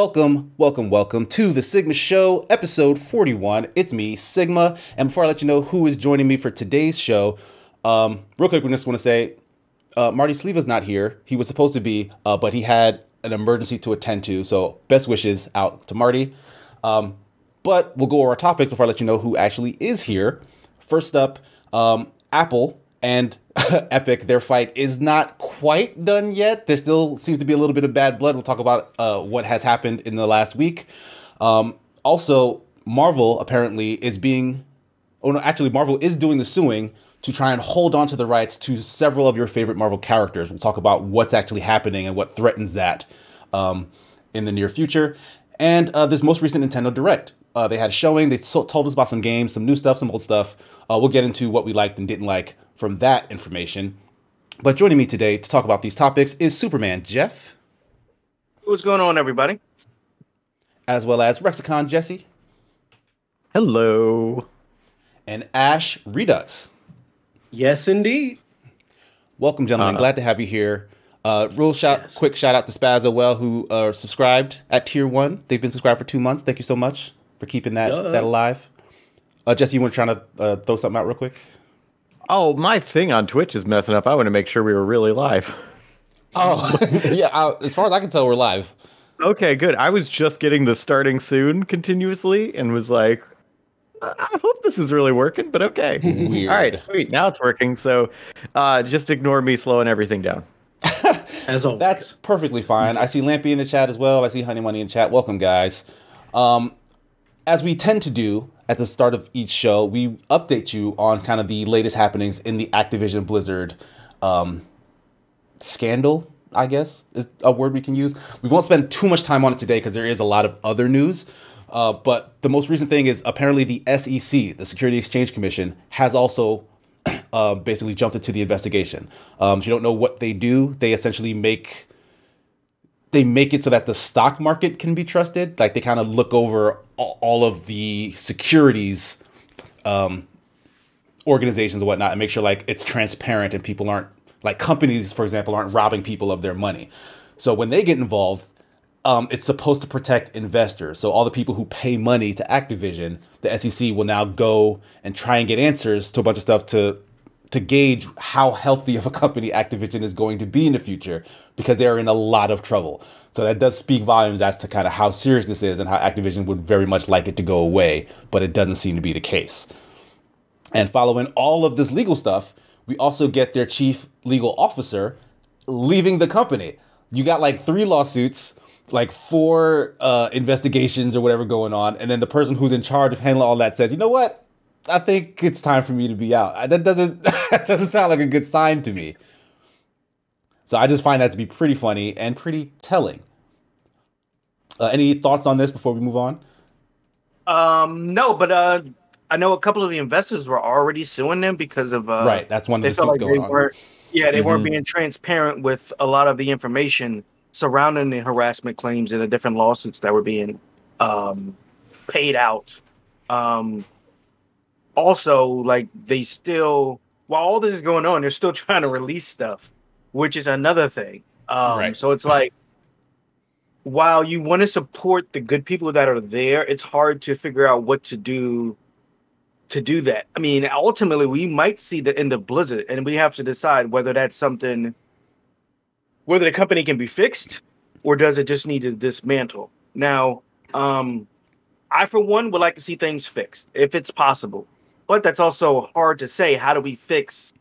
Welcome, welcome, welcome to the Sigma Show, episode 41. It's me, Sigma. And before I let you know who is joining me for today's show, um, real quick, we just want to say uh, Marty Sleeva's not here. He was supposed to be, uh, but he had an emergency to attend to. So, best wishes out to Marty. Um, but we'll go over our topics before I let you know who actually is here. First up, um, Apple and Epic, their fight is not quite done yet. There still seems to be a little bit of bad blood. We'll talk about uh, what has happened in the last week. Um, also, Marvel apparently is being, oh no, actually, Marvel is doing the suing to try and hold on to the rights to several of your favorite Marvel characters. We'll talk about what's actually happening and what threatens that um, in the near future. And uh, this most recent Nintendo Direct. Uh, they had a showing. They told us about some games, some new stuff, some old stuff. Uh, we'll get into what we liked and didn't like from that information. But joining me today to talk about these topics is Superman Jeff. What's going on, everybody? As well as Rexicon Jesse. Hello. And Ash Redux. Yes, indeed. Welcome, gentlemen. Uh, Glad to have you here. Uh, real shout, yes. quick shout out to Spaz well who uh, subscribed at tier one. They've been subscribed for two months. Thank you so much for keeping that that alive. Uh, Jesse, you want to try to uh, throw something out real quick? Oh, my thing on Twitch is messing up. I want to make sure we were really live. Oh, yeah. Uh, as far as I can tell, we're live. Okay, good. I was just getting the starting soon continuously and was like, I hope this is really working, but okay. Weird. All right, sweet. Now it's working. So uh, just ignore me slowing everything down. As always. That's perfectly fine. I see Lampy in the chat as well. I see Honey Money in chat. Welcome, guys. Um, as we tend to do at the start of each show, we update you on kind of the latest happenings in the Activision Blizzard um, scandal, I guess is a word we can use. We won't spend too much time on it today because there is a lot of other news. Uh, but the most recent thing is apparently the SEC, the Security Exchange Commission, has also uh, basically jumped into the investigation. Um, if you don't know what they do, they essentially make they make it so that the stock market can be trusted. Like they kind of look over all of the securities um, organizations and whatnot and make sure like it's transparent and people aren't like companies, for example, aren't robbing people of their money. So when they get involved, um, it's supposed to protect investors. So all the people who pay money to Activision, the SEC will now go and try and get answers to a bunch of stuff to to gauge how healthy of a company Activision is going to be in the future because they are in a lot of trouble. So that does speak volumes as to kind of how serious this is and how Activision would very much like it to go away, but it doesn't seem to be the case. And following all of this legal stuff, we also get their chief legal officer leaving the company. You got like three lawsuits, like four uh, investigations or whatever going on, and then the person who's in charge of handling all that says, "You know what? I think it's time for me to be out. That doesn't that doesn't sound like a good sign to me. So I just find that to be pretty funny and pretty telling. Uh, any thoughts on this before we move on? Um, no, but uh, I know a couple of the investors were already suing them because of uh, right. That's one of the suits like going on. Yeah, they mm-hmm. weren't being transparent with a lot of the information surrounding the harassment claims and the different lawsuits that were being um, paid out. Um, also like they still while all this is going on, they're still trying to release stuff, which is another thing. Um, right. So it's like while you want to support the good people that are there, it's hard to figure out what to do to do that. I mean, ultimately, we might see the end of Blizzard, and we have to decide whether that's something, whether the company can be fixed, or does it just need to dismantle. Now, um, I for one would like to see things fixed if it's possible. But that's also hard to say. How do we fix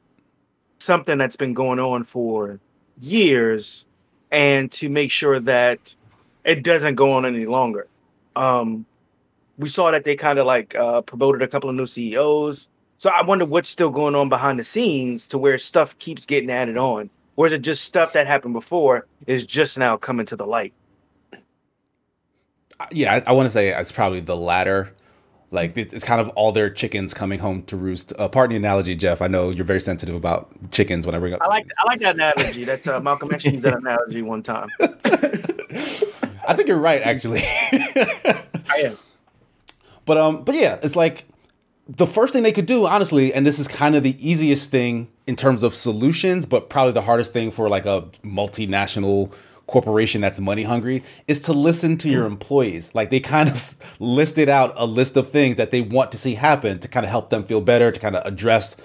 something that's been going on for years and to make sure that it doesn't go on any longer? Um, we saw that they kind of like uh, promoted a couple of new CEOs. So I wonder what's still going on behind the scenes to where stuff keeps getting added on. Or is it just stuff that happened before is just now coming to the light? Yeah, I, I want to say it's probably the latter. Like it's kind of all their chickens coming home to roost. Uh, pardon the analogy, Jeff. I know you're very sensitive about chickens when I bring up. I like chickens. I like that analogy. That's uh, Malcolm X used that analogy one time. I think you're right, actually. I am. But um, but yeah, it's like the first thing they could do, honestly, and this is kind of the easiest thing in terms of solutions, but probably the hardest thing for like a multinational corporation that's money hungry is to listen to your employees. Like they kind of listed out a list of things that they want to see happen to kind of help them feel better, to kind of address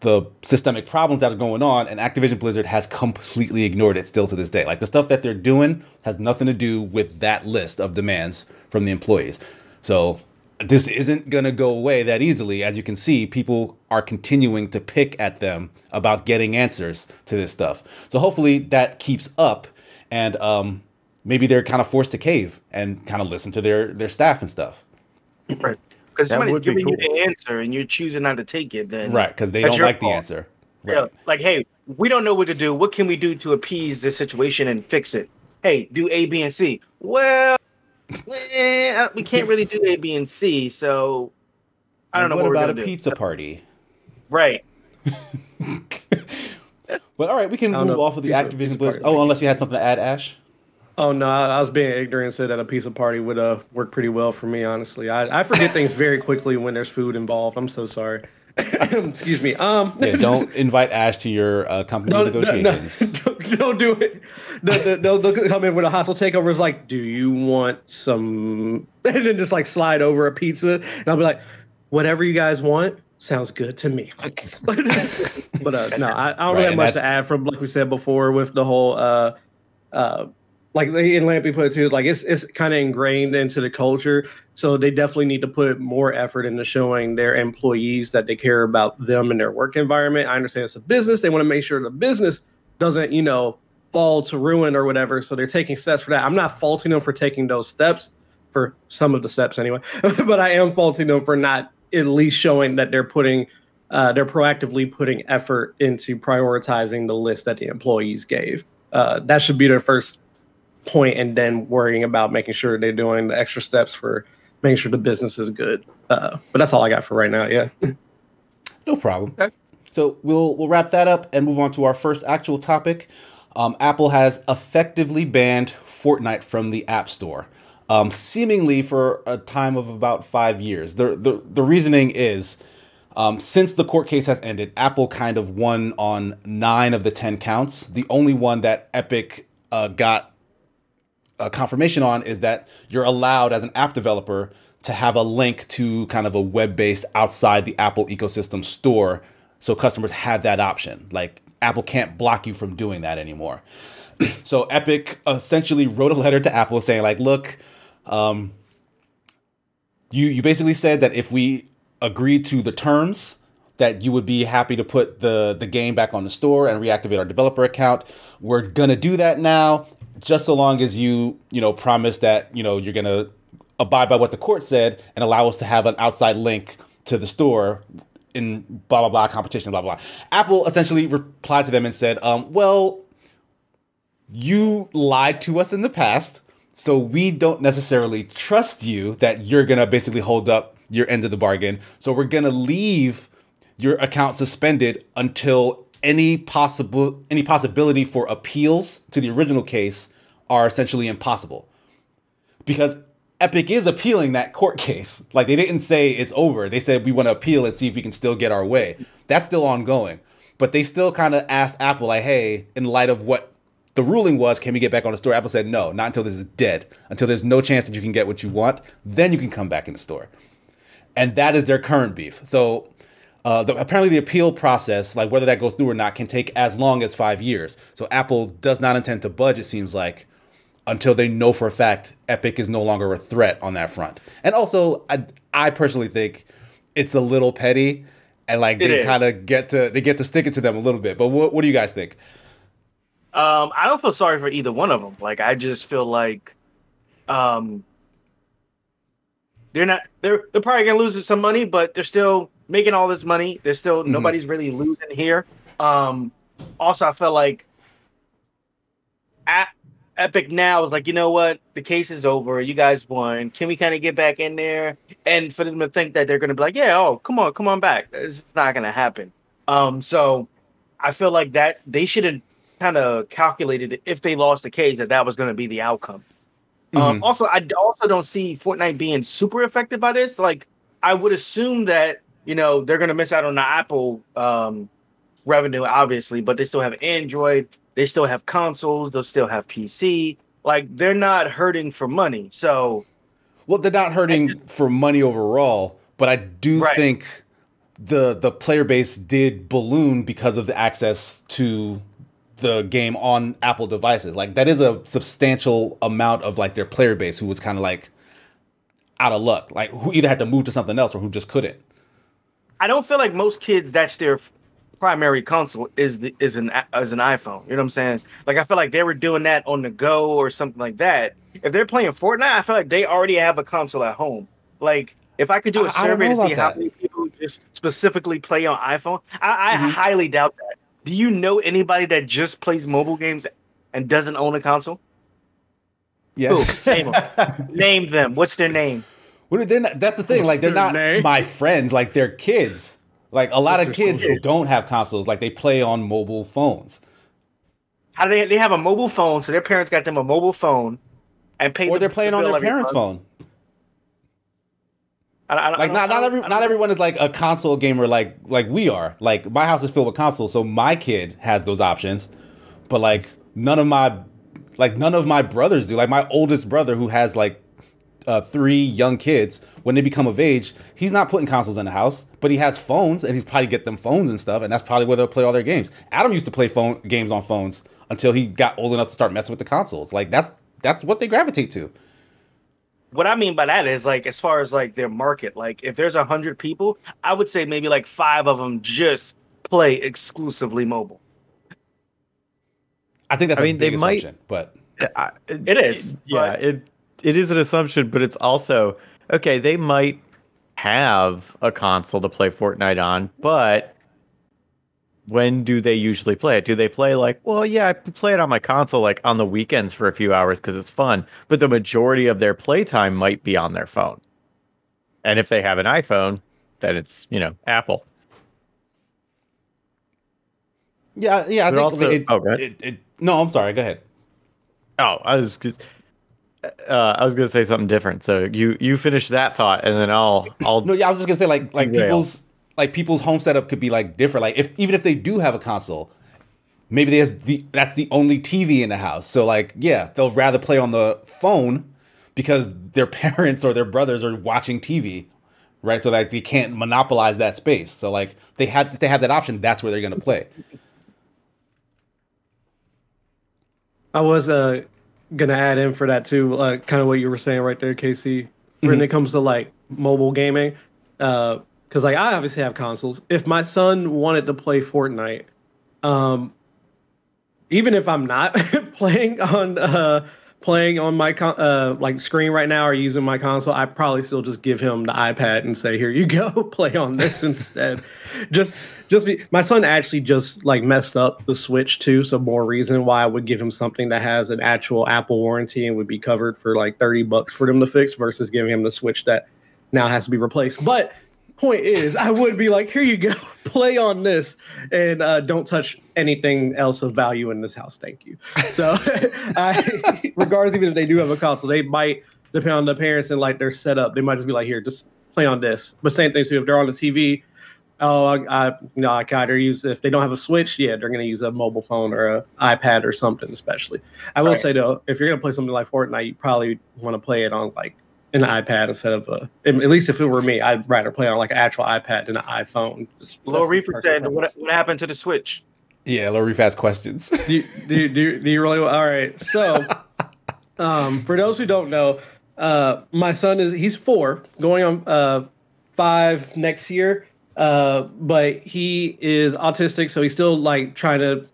the systemic problems that are going on, and Activision Blizzard has completely ignored it still to this day. Like the stuff that they're doing has nothing to do with that list of demands from the employees. So this isn't going to go away that easily. As you can see, people are continuing to pick at them about getting answers to this stuff. So hopefully that keeps up, and um, maybe they're kind of forced to cave and kind of listen to their their staff and stuff. Right. Because somebody's giving cool. you the answer and you're choosing not to take it, then right? Because they don't like fault. the answer. Right. Yeah, like, hey, we don't know what to do. What can we do to appease this situation and fix it? Hey, do A, B, and C. Well, eh, we can't really do A, B, and C. So I don't know. What, what about a do. pizza party? Right. but all right, we can move know. off of the pizza, Activision Blizzard. Oh, unless you had something to add, Ash. Oh no, I was being ignorant and said that a pizza party would uh, work pretty well for me. Honestly, I, I forget things very quickly when there's food involved. I'm so sorry. Excuse me. Um, yeah, don't invite Ash to your uh, company no, negotiations. No, no, don't, don't, do it. They'll, they'll, come in with a hostile takeover. It's like, do you want some? And then just like slide over a pizza, and I'll be like, whatever you guys want. Sounds good to me. but uh, no, I, I don't right, really have much to add from like we said before with the whole uh, uh, like in Lampy put it too, like it's it's kind of ingrained into the culture. So they definitely need to put more effort into showing their employees that they care about them and their work environment. I understand it's a business; they want to make sure the business doesn't, you know, fall to ruin or whatever. So they're taking steps for that. I'm not faulting them for taking those steps for some of the steps anyway, but I am faulting them for not at least showing that they're putting uh, they're proactively putting effort into prioritizing the list that the employees gave. Uh, that should be their first point and then worrying about making sure they're doing the extra steps for making sure the business is good. Uh, but that's all I got for right now. Yeah. No problem. Okay. So we'll we'll wrap that up and move on to our first actual topic. Um, Apple has effectively banned Fortnite from the App Store, um, seemingly for a time of about five years. The the, the reasoning is. Um, since the court case has ended, Apple kind of won on nine of the 10 counts. The only one that Epic uh, got uh, confirmation on is that you're allowed as an app developer to have a link to kind of a web-based outside the Apple ecosystem store so customers have that option. Like Apple can't block you from doing that anymore. so Epic essentially wrote a letter to Apple saying like, look, um, you you basically said that if we agreed to the terms that you would be happy to put the the game back on the store and reactivate our developer account. We're gonna do that now just so long as you, you know, promise that, you know, you're to abide by what the court said and allow us to have an outside link to the store in blah blah blah competition blah blah. blah. Apple essentially replied to them and said, um, "Well, you lied to us in the past, so we don't necessarily trust you that you're gonna basically hold up your end of the bargain. So we're gonna leave your account suspended until any possible any possibility for appeals to the original case are essentially impossible because Epic is appealing that court case. Like they didn't say it's over. They said we want to appeal and see if we can still get our way. That's still ongoing. But they still kind of asked Apple like, "Hey, in light of what the ruling was, can we get back on the store?" Apple said, "No, not until this is dead. Until there's no chance that you can get what you want, then you can come back in the store." And that is their current beef. So uh, the, apparently, the appeal process, like whether that goes through or not, can take as long as five years. So Apple does not intend to budge. It seems like until they know for a fact Epic is no longer a threat on that front. And also, I, I personally think it's a little petty, and like they kind of get to they get to stick it to them a little bit. But what what do you guys think? Um, I don't feel sorry for either one of them. Like I just feel like, um, they're not they're they're probably gonna lose some money, but they're still making all this money. There's still mm-hmm. nobody's really losing here. Um, also, I felt like at Epic now is like, you know what? The case is over. You guys won. Can we kind of get back in there? And for them to think that they're going to be like, yeah, oh, come on, come on back. It's not going to happen. Um, so I feel like that they should have kind of calculated if they lost the case that that was going to be the outcome. Um, mm-hmm. Um, also, I also don't see Fortnite being super affected by this. Like, I would assume that you know they're going to miss out on the Apple um, revenue, obviously, but they still have Android. They still have consoles. They'll still have PC. Like they're not hurting for money. So, well, they're not hurting just, for money overall. But I do right. think the the player base did balloon because of the access to the game on Apple devices. Like that is a substantial amount of like their player base who was kind of like out of luck, like who either had to move to something else or who just couldn't. I don't feel like most kids that's their primary console is the is an as an iPhone. You know what I'm saying? Like I feel like they were doing that on the go or something like that. If they're playing Fortnite, I feel like they already have a console at home. Like if I could do a survey to see how many people just specifically play on iPhone, I, I mm-hmm. highly doubt that. Do you know anybody that just plays mobile games and doesn't own a console? Yes. Ooh, name them. name them. What's their name? Well, they're not, that's the thing. What's like they're not name? my friends. Like they're kids. Like a lot What's of kids social? don't have consoles. Like they play on mobile phones. How do they? They have a mobile phone, so their parents got them a mobile phone, and pay. Or they're playing the on their parents' phone. I, I, like not not every not everyone is like a console gamer like like we are. Like my house is filled with consoles, so my kid has those options, but like none of my like none of my brothers do. Like my oldest brother, who has like uh, three young kids, when they become of age, he's not putting consoles in the house, but he has phones, and he's probably get them phones and stuff, and that's probably where they'll play all their games. Adam used to play phone games on phones until he got old enough to start messing with the consoles. Like that's that's what they gravitate to what I mean by that is like as far as like their market, like if there's a hundred people, I would say maybe like five of them just play exclusively mobile. I think that's I mean, they assumption, might, but I, it, it is. Yeah, it it is an assumption, but it's also okay. They might have a console to play Fortnite on, but when do they usually play it? Do they play like, well, yeah, I play it on my console like on the weekends for a few hours because it's fun, but the majority of their playtime might be on their phone. And if they have an iPhone, then it's you know Apple. Yeah, yeah. I but think also, it, oh, it, it, no, I'm sorry. Go ahead. Oh, I was just, uh, I was gonna say something different. So you you finish that thought, and then I'll I'll. no, yeah, I was just gonna say like like people's like people's home setup could be like different. Like if even if they do have a console, maybe there's the that's the only TV in the house. So like yeah, they'll rather play on the phone because their parents or their brothers are watching TV, right? So like they can't monopolize that space. So like they have they have that option. That's where they're gonna play. I was uh gonna add in for that too, uh, kind of what you were saying right there, Casey. When mm-hmm. it comes to like mobile gaming, uh, because like I obviously have consoles. If my son wanted to play Fortnite, um, even if I'm not playing on uh, playing on my con- uh, like screen right now or using my console, I probably still just give him the iPad and say, "Here you go, play on this instead." just just be my son actually just like messed up the Switch too, so more reason why I would give him something that has an actual Apple warranty and would be covered for like thirty bucks for them to fix versus giving him the Switch that now has to be replaced. But point is, I would be like, here you go, play on this, and uh, don't touch anything else of value in this house. Thank you. So, I, regardless, even if they do have a console, they might depend on the parents and like their setup. They might just be like, here, just play on this. But same thing. So if they're on the TV, oh, I, I you know, I kind of use if they don't have a Switch, yeah, they're going to use a mobile phone or an iPad or something. Especially, I will right. say though, if you're going to play something like Fortnite, you probably want to play it on like an iPad instead of a. At least if it were me, I'd rather play on like an actual iPad than an iPhone. Low Reefer said, what, "What happened to the Switch?" Yeah, Low Reefer has questions. do, you, do, you, do, you, do you really? All right, so um, for those who don't know, uh, my son is he's four, going on uh, five next year. Uh, but he is autistic, so he's still like trying to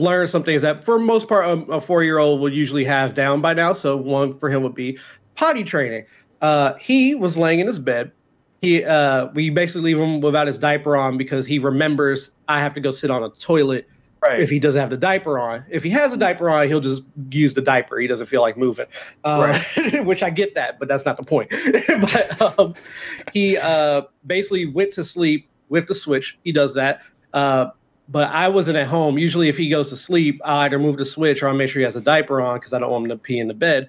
learn some things that, for most part, a, a four year old would usually have down by now. So one for him would be potty training. Uh, he was laying in his bed. He uh, we basically leave him without his diaper on because he remembers I have to go sit on a toilet right. if he doesn't have the diaper on. If he has a diaper on, he'll just use the diaper. He doesn't feel like moving, uh, right. which I get that, but that's not the point. but um, he uh, basically went to sleep with the switch. He does that. Uh, but I wasn't at home. Usually, if he goes to sleep, I either move the switch or I make sure he has a diaper on because I don't want him to pee in the bed.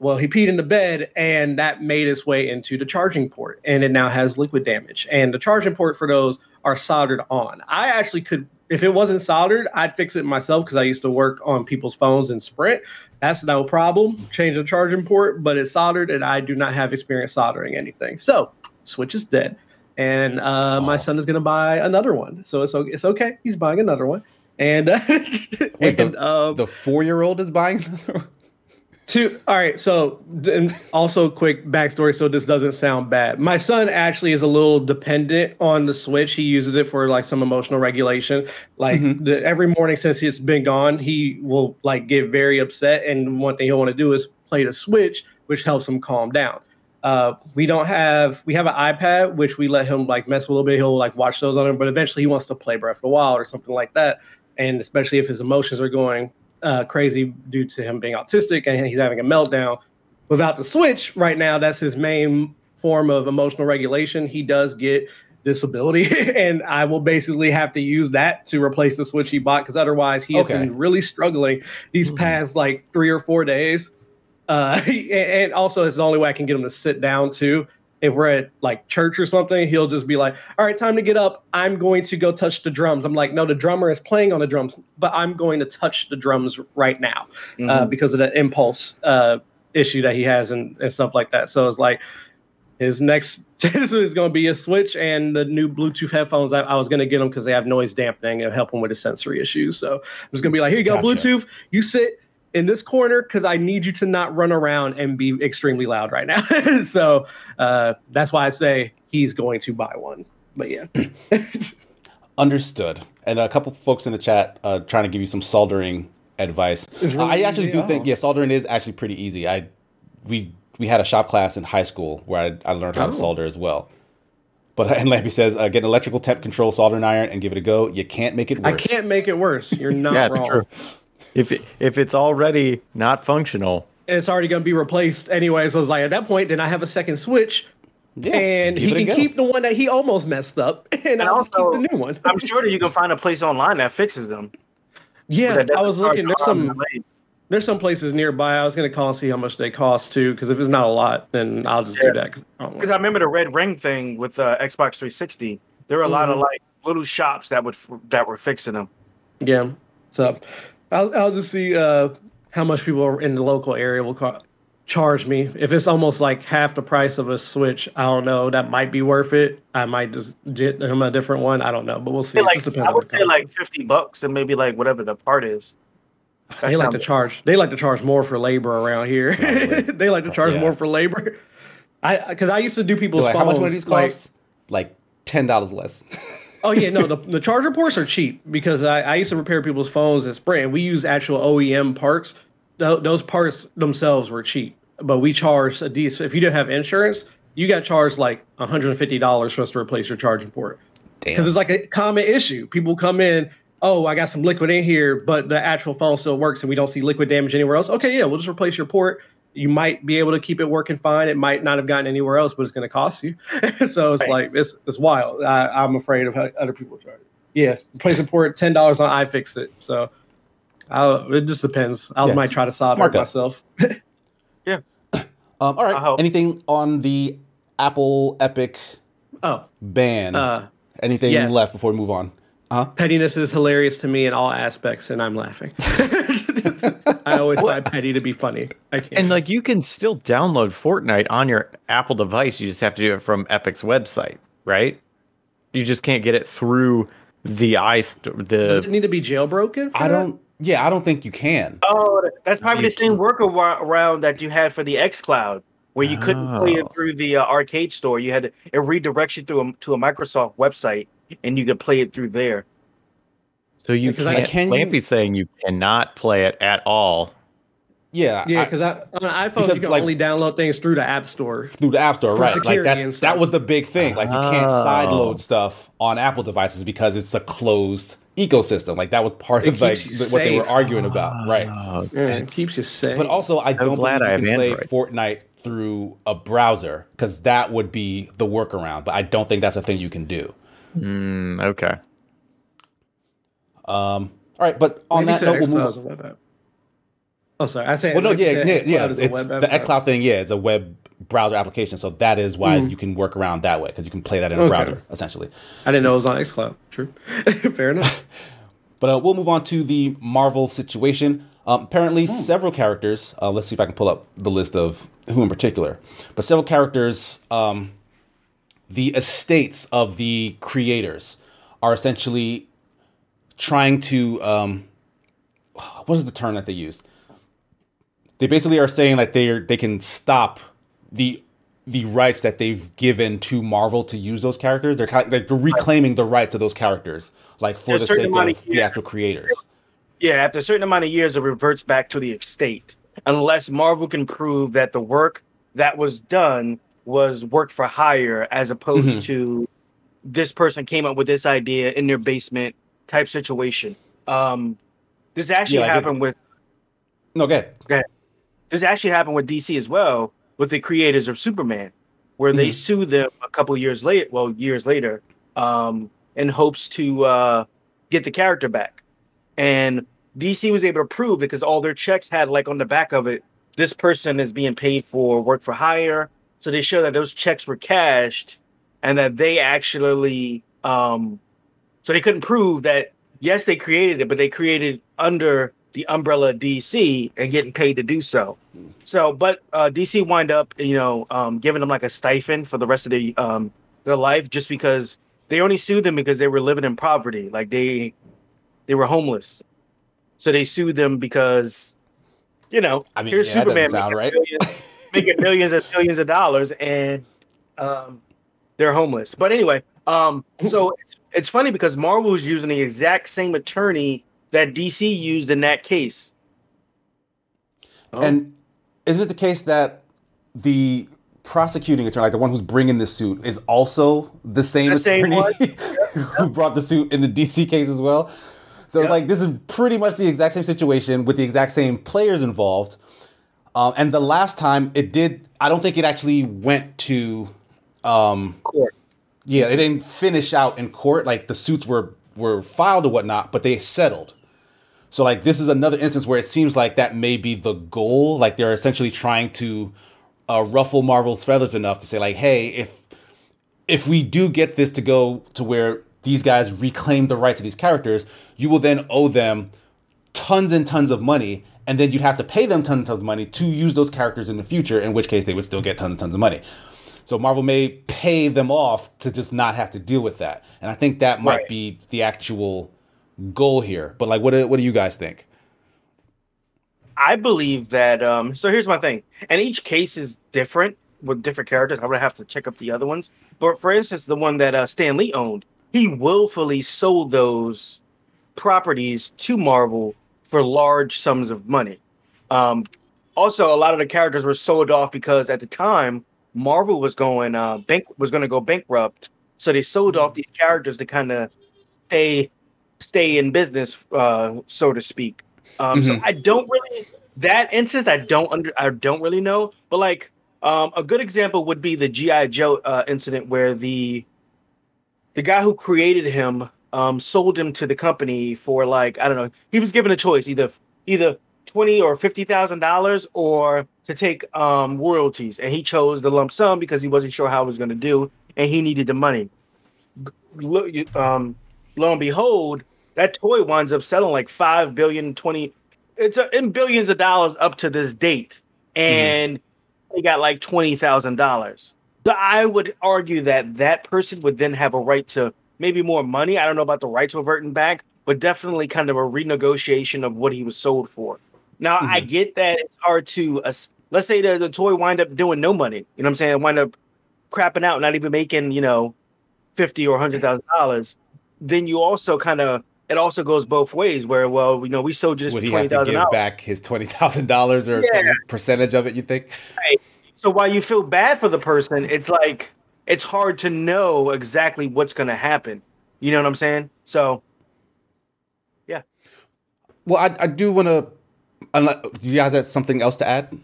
Well, he peed in the bed, and that made its way into the charging port, and it now has liquid damage. And the charging port for those are soldered on. I actually could if it wasn't soldered, I'd fix it myself because I used to work on people's phones in Sprint. That's no problem. Change the charging port, but it's soldered, and I do not have experience soldering anything. So switch is dead, and uh, oh. my son is going to buy another one. So it's okay. It's okay. He's buying another one, and, uh, Wait, and the, um, the four year old is buying another one. Two. All right. So, and also quick backstory, so this doesn't sound bad. My son actually is a little dependent on the Switch. He uses it for like some emotional regulation. Like mm-hmm. the, every morning since it's been gone, he will like get very upset, and one thing he'll want to do is play the Switch, which helps him calm down. Uh, we don't have we have an iPad which we let him like mess with a little bit. He'll like watch those on him, but eventually he wants to play Breath of the Wild or something like that. And especially if his emotions are going uh, crazy due to him being autistic and he's having a meltdown. Without the switch, right now, that's his main form of emotional regulation. He does get disability, and I will basically have to use that to replace the switch he bought because otherwise he has okay. been really struggling these mm-hmm. past like three or four days. Uh, and also, it's the only way I can get him to sit down too if we're at like church or something, he'll just be like, "All right, time to get up. I'm going to go touch the drums." I'm like, "No, the drummer is playing on the drums, but I'm going to touch the drums right now uh, mm-hmm. uh, because of the impulse uh, issue that he has and, and stuff like that." So it's like his next is going to be a switch and the new Bluetooth headphones. I, I was going to get him because they have noise dampening and help him with his sensory issues. So I'm just going to be like, "Here you go, gotcha. Bluetooth. You sit." In this corner because I need you to not run around and be extremely loud right now. so uh, that's why I say he's going to buy one. But yeah. Understood. And a couple folks in the chat uh, trying to give you some soldering advice. Really I actually do oh. think yeah, soldering is actually pretty easy. I we we had a shop class in high school where I, I learned how oh. to solder as well. But and Lampy says, uh, get an electrical temp control soldering iron and give it a go. You can't make it worse. I can't make it worse. You're not yeah, wrong. True if it, if it's already not functional, it's already going to be replaced anyway. So it's like at that point, then I have a second switch, yeah, and he can keep the one that he almost messed up, and, and I'll also, keep the new one. I'm sure that you can find a place online that fixes them. Yeah, I was looking. There's some. There's some places nearby. I was going to call and see how much they cost too, because if it's not a lot, then I'll just yeah. do that. Because I, I, remember the red ring thing with uh, Xbox 360. There were a mm-hmm. lot of mm-hmm. like little shops that would that were fixing them. Yeah. So I'll, I'll just see uh, how much people in the local area will ca- charge me. If it's almost like half the price of a Switch, I don't know. That might be worth it. I might just get him a different one. I don't know, but we'll see. Like, I would say like fifty bucks and maybe like whatever the part is. That they like to charge. They like to charge more for labor around here. they like to charge yeah. more for labor. I because I used to do people's like, phones. How much one of these costs? Like, like ten dollars less. oh yeah, no, the, the charger ports are cheap because I, I used to repair people's phones at Sprint. We use actual OEM parts. Th- those parts themselves were cheap, but we charge a decent. If you don't have insurance, you got charged like one hundred and fifty dollars for us to replace your charging port because it's like a common issue. People come in, oh, I got some liquid in here, but the actual phone still works, and we don't see liquid damage anywhere else. Okay, yeah, we'll just replace your port you might be able to keep it working fine. It might not have gotten anywhere else, but it's going to cost you. so it's right. like it's it's wild. I, am afraid of how other people charge. Yeah, place support ten dollars on iFixit. So I'll, it just depends. I might try to solder it myself. yeah. Um, all right. Anything on the Apple Epic oh ban? Uh, Anything yes. left before we move on? Uh-huh. Pettiness is hilarious to me in all aspects, and I'm laughing. I always find petty to be funny. I can't. And like you can still download Fortnite on your Apple device. You just have to do it from Epic's website, right? You just can't get it through the iStore. The Does it need to be jailbroken? I don't. Yeah, I don't think you can. Oh, that's probably you the same workaround that you had for the X Cloud, where you couldn't oh. play it through the uh, arcade store. You had to, it redirects you through a, to a Microsoft website, and you could play it through there. So you can't. I, can Lampy's you, saying you cannot play it at all. Yeah, yeah, because on an iPhone you can like, only download things through the App Store. Through the App Store, right? Like that's that was the big thing. Like you can't oh. sideload stuff on Apple devices because it's a closed ecosystem. Like that was part it of like what they were arguing about, oh, right? Yeah, it keeps you safe. But also, I don't believe you can play Fortnite through a browser because that would be the workaround. But I don't think that's a thing you can do. Mm, okay. Um, all right, but on Maybe that note, we'll move. On. Oh, sorry. I say. Well, no, yeah, yeah, yeah. It's the xCloud thing. Yeah, it's a web browser application, so that is why mm. you can work around that way because you can play that in a okay. browser essentially. I didn't know it was on xCloud. True, fair enough. But uh, we'll move on to the Marvel situation. Um, apparently, hmm. several characters. Uh, let's see if I can pull up the list of who in particular. But several characters, um, the estates of the creators are essentially trying to. Um, what is the term that they used? They basically are saying that they are, they can stop the the rights that they've given to Marvel to use those characters. They're kind of, they're reclaiming the rights of those characters, like for the sake of the actual creators. Yeah, after a certain amount of years, it reverts back to the estate, unless Marvel can prove that the work that was done was work for hire, as opposed mm-hmm. to this person came up with this idea in their basement type situation. Um, this actually yeah, happened with. No, go ahead. Go ahead. This actually happened with DC as well, with the creators of Superman, where mm-hmm. they sue them a couple years later, well, years later, um, in hopes to uh, get the character back. And DC was able to prove because all their checks had like on the back of it, this person is being paid for work for hire. So they show that those checks were cashed and that they actually um so they couldn't prove that yes, they created it, but they created under the umbrella DC and getting paid to do so. So, but uh, DC wind up, you know, um, giving them like a stipend for the rest of the um, their life, just because they only sued them because they were living in poverty, like they they were homeless. So they sued them because, you know, I mean, here's yeah, Superman making, right. millions, making millions and millions of dollars, and um, they're homeless. But anyway, um, so it's, it's funny because Marvel is using the exact same attorney that DC used in that case. Oh. And isn't it the case that the prosecuting attorney, like the one who's bringing the suit, is also the same the attorney same who brought the suit in the DC case as well? So yep. like this is pretty much the exact same situation with the exact same players involved. Um, and the last time it did, I don't think it actually went to um, court. Yeah, they didn't finish out in court. Like the suits were were filed or whatnot, but they settled. So like this is another instance where it seems like that may be the goal. Like they're essentially trying to uh, ruffle Marvel's feathers enough to say like, hey, if if we do get this to go to where these guys reclaim the rights of these characters, you will then owe them tons and tons of money, and then you'd have to pay them tons and tons of money to use those characters in the future. In which case, they would still get tons and tons of money. So Marvel may pay them off to just not have to deal with that, and I think that might right. be the actual goal here. But like, what do, what do you guys think? I believe that. Um, so here's my thing, and each case is different with different characters. I would have to check up the other ones. But for instance, the one that uh, Stan Lee owned, he willfully sold those properties to Marvel for large sums of money. Um, also, a lot of the characters were sold off because at the time Marvel was going uh, bank was going to go bankrupt, so they sold off these characters to kind of stay stay in business, uh, so to speak. Um, mm-hmm. So I don't really that instance. I don't under. I don't really know, but like um, a good example would be the GI Joe uh, incident where the the guy who created him um, sold him to the company for like I don't know. He was given a choice either either twenty or fifty thousand dollars or to take um, royalties, and he chose the lump sum because he wasn't sure how it was going to do, and he needed the money. Um, lo and behold, that toy winds up selling like five billion, twenty, it's a, in billions of dollars up to this date and mm-hmm. they got like $20,000 so I would argue that that person would then have a right to maybe more money I don't know about the right to rights reverting back but definitely kind of a renegotiation of what he was sold for now mm-hmm. I get that it's hard to let's say the, the toy wind up doing no money you know what I'm saying wind up crapping out not even making you know 50 or 100,000 dollars then you also kind of it also goes both ways. Where well, you know, we sold just would he have to give back his twenty thousand dollars or yeah. some percentage of it? You think? Right. So while you feel bad for the person, it's like it's hard to know exactly what's going to happen. You know what I'm saying? So, yeah. Well, I, I do want to. Do you guys have something else to add?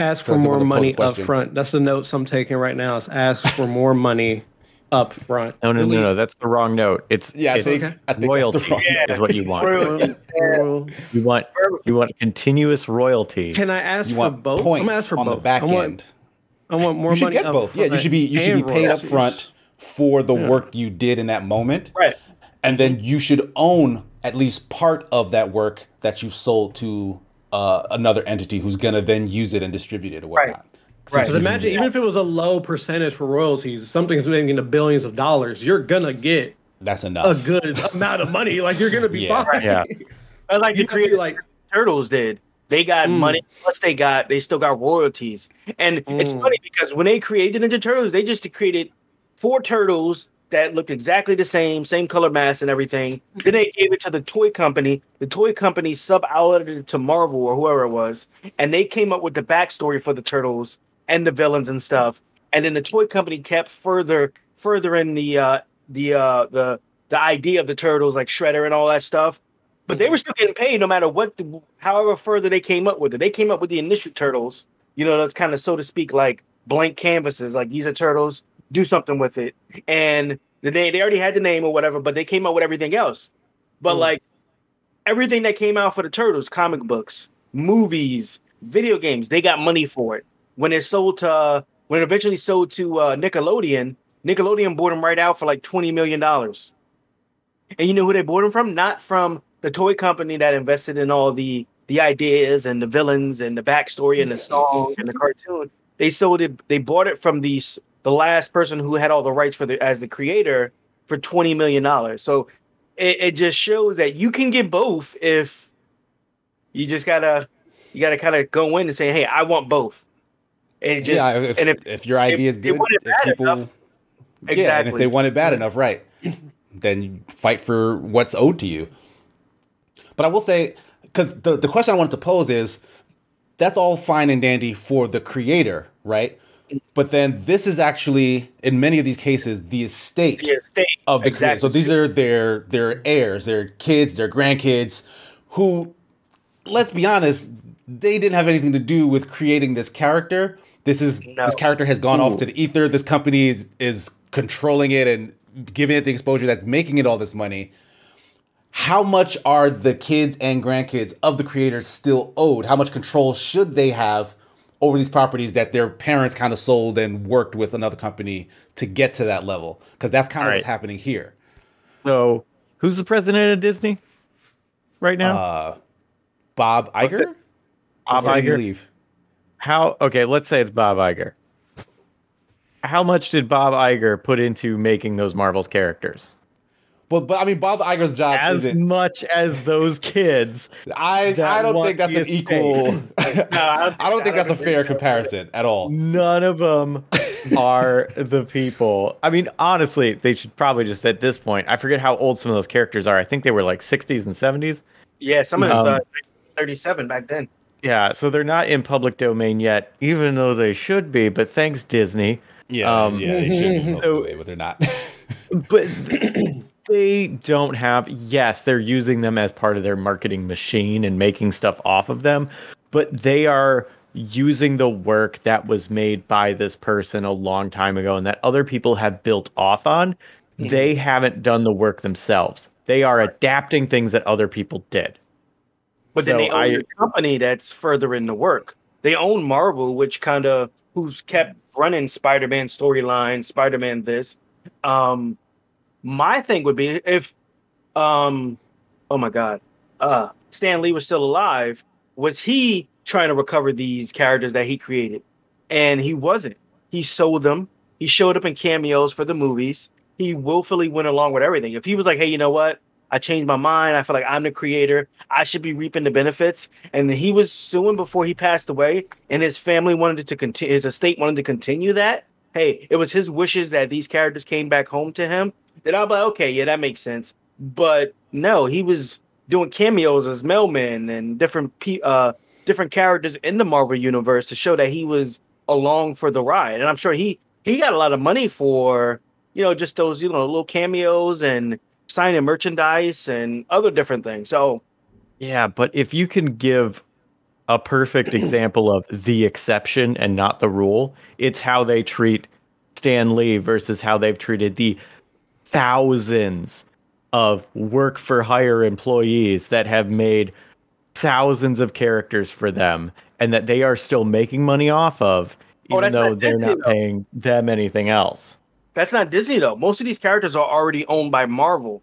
Ask for more money up front. That's the notes I'm taking right now. Is ask for more money up front. No, no, no, no. That's the wrong note. It's yeah. It's I think, I think royalty is what you want. you want you want continuous royalties. Can I ask you for both? Points I'm ask for on both. the back I want, end. I want more you should money. Get both. Yeah, you should be you should be paid royalties. up front for the yeah. work you did in that moment. Right. And then you should own at least part of that work that you've sold to uh, another entity who's gonna then use it and distribute it or whatnot. Right. Right. Because imagine, even if it was a low percentage for royalties, something's making the billions of dollars, you're gonna get that's enough a good amount of money. Like you're gonna be yeah. fine. Yeah. But like the creators, like Turtles did. They got mm. money, plus they got they still got royalties. And mm. it's funny because when they created Ninja Turtles, they just created four turtles that looked exactly the same, same color mask and everything. Then they gave it to the toy company. The toy company sub outletted it to Marvel or whoever it was, and they came up with the backstory for the turtles and the villains and stuff. And then the toy company kept further further in the uh the uh the the idea of the turtles like Shredder and all that stuff. But they were still getting paid no matter what the, however further they came up with it. They came up with the initial turtles, you know, that's kind of so to speak like blank canvases, like these are turtles, do something with it. And they they already had the name or whatever, but they came out with everything else. But mm. like everything that came out for the turtles, comic books, movies, video games, they got money for it when it sold to uh, when it eventually sold to uh, Nickelodeon, Nickelodeon bought them right out for like twenty million dollars. And you know who they bought them from? Not from the toy company that invested in all the the ideas and the villains and the backstory and the song and the cartoon. They sold it. They bought it from the the last person who had all the rights for the as the creator for twenty million dollars. So it, it just shows that you can get both if you just gotta you gotta kind of go in and say, hey, I want both. And just, yeah, if, and if, if your idea is good, if people, enough, exactly. yeah, and if they want it bad enough, right, then you fight for what's owed to you. But I will say, because the, the question I wanted to pose is, that's all fine and dandy for the creator, right? But then this is actually, in many of these cases, the estate, the estate. of the exactly. creator. So these are their their heirs, their kids, their grandkids, who, let's be honest, they didn't have anything to do with creating this character this is no. this character has gone Ooh. off to the ether. This company is is controlling it and giving it the exposure that's making it all this money. How much are the kids and grandkids of the creators still owed? How much control should they have over these properties that their parents kind of sold and worked with another company to get to that level? Because that's kind of right. what's happening here. So, who's the president of Disney right now? Uh, Bob Iger. Bob Iger. Leave? how okay, let's say it's Bob Iger. How much did Bob Iger put into making those Marvel's characters? But but I mean, Bob Iger's job as isn't... much as those kids. I I don't think that's an equal. no, I don't, I don't think that's a fair comparison at all. None of them are the people. I mean, honestly, they should probably just at this point. I forget how old some of those characters are. I think they were like 60s and 70s. Yeah, some of them um, uh, 37 back then. Yeah, so they're not in public domain yet, even though they should be. But thanks, Disney. Yeah, um, yeah, they should be, so, but they're not. but they don't have. Yes, they're using them as part of their marketing machine and making stuff off of them, but they are using the work that was made by this person a long time ago and that other people have built off on. Mm-hmm. They haven't done the work themselves. They are adapting things that other people did. But so then they own I, a company that's further in the work. They own Marvel, which kind of who's kept running Spider-Man storyline, Spider-Man this. Um, my thing would be if, um, oh my god, uh, Stan Lee was still alive. Was he trying to recover these characters that he created? And he wasn't. He sold them. He showed up in cameos for the movies. He willfully went along with everything. If he was like, hey, you know what? I changed my mind. I feel like I'm the creator. I should be reaping the benefits. And he was suing before he passed away, and his family wanted to continue. His estate wanted to continue that. Hey, it was his wishes that these characters came back home to him. Then I'm like, okay, yeah, that makes sense. But no, he was doing cameos as mailmen and different uh different characters in the Marvel universe to show that he was along for the ride. And I'm sure he he got a lot of money for you know just those you know little cameos and signing merchandise and other different things. So, yeah, but if you can give a perfect example of the exception and not the rule, it's how they treat Stan Lee versus how they've treated the thousands of work for hire employees that have made thousands of characters for them and that they are still making money off of oh, even oh, though they're Disney, not though. paying them anything else. That's not Disney though. Most of these characters are already owned by Marvel.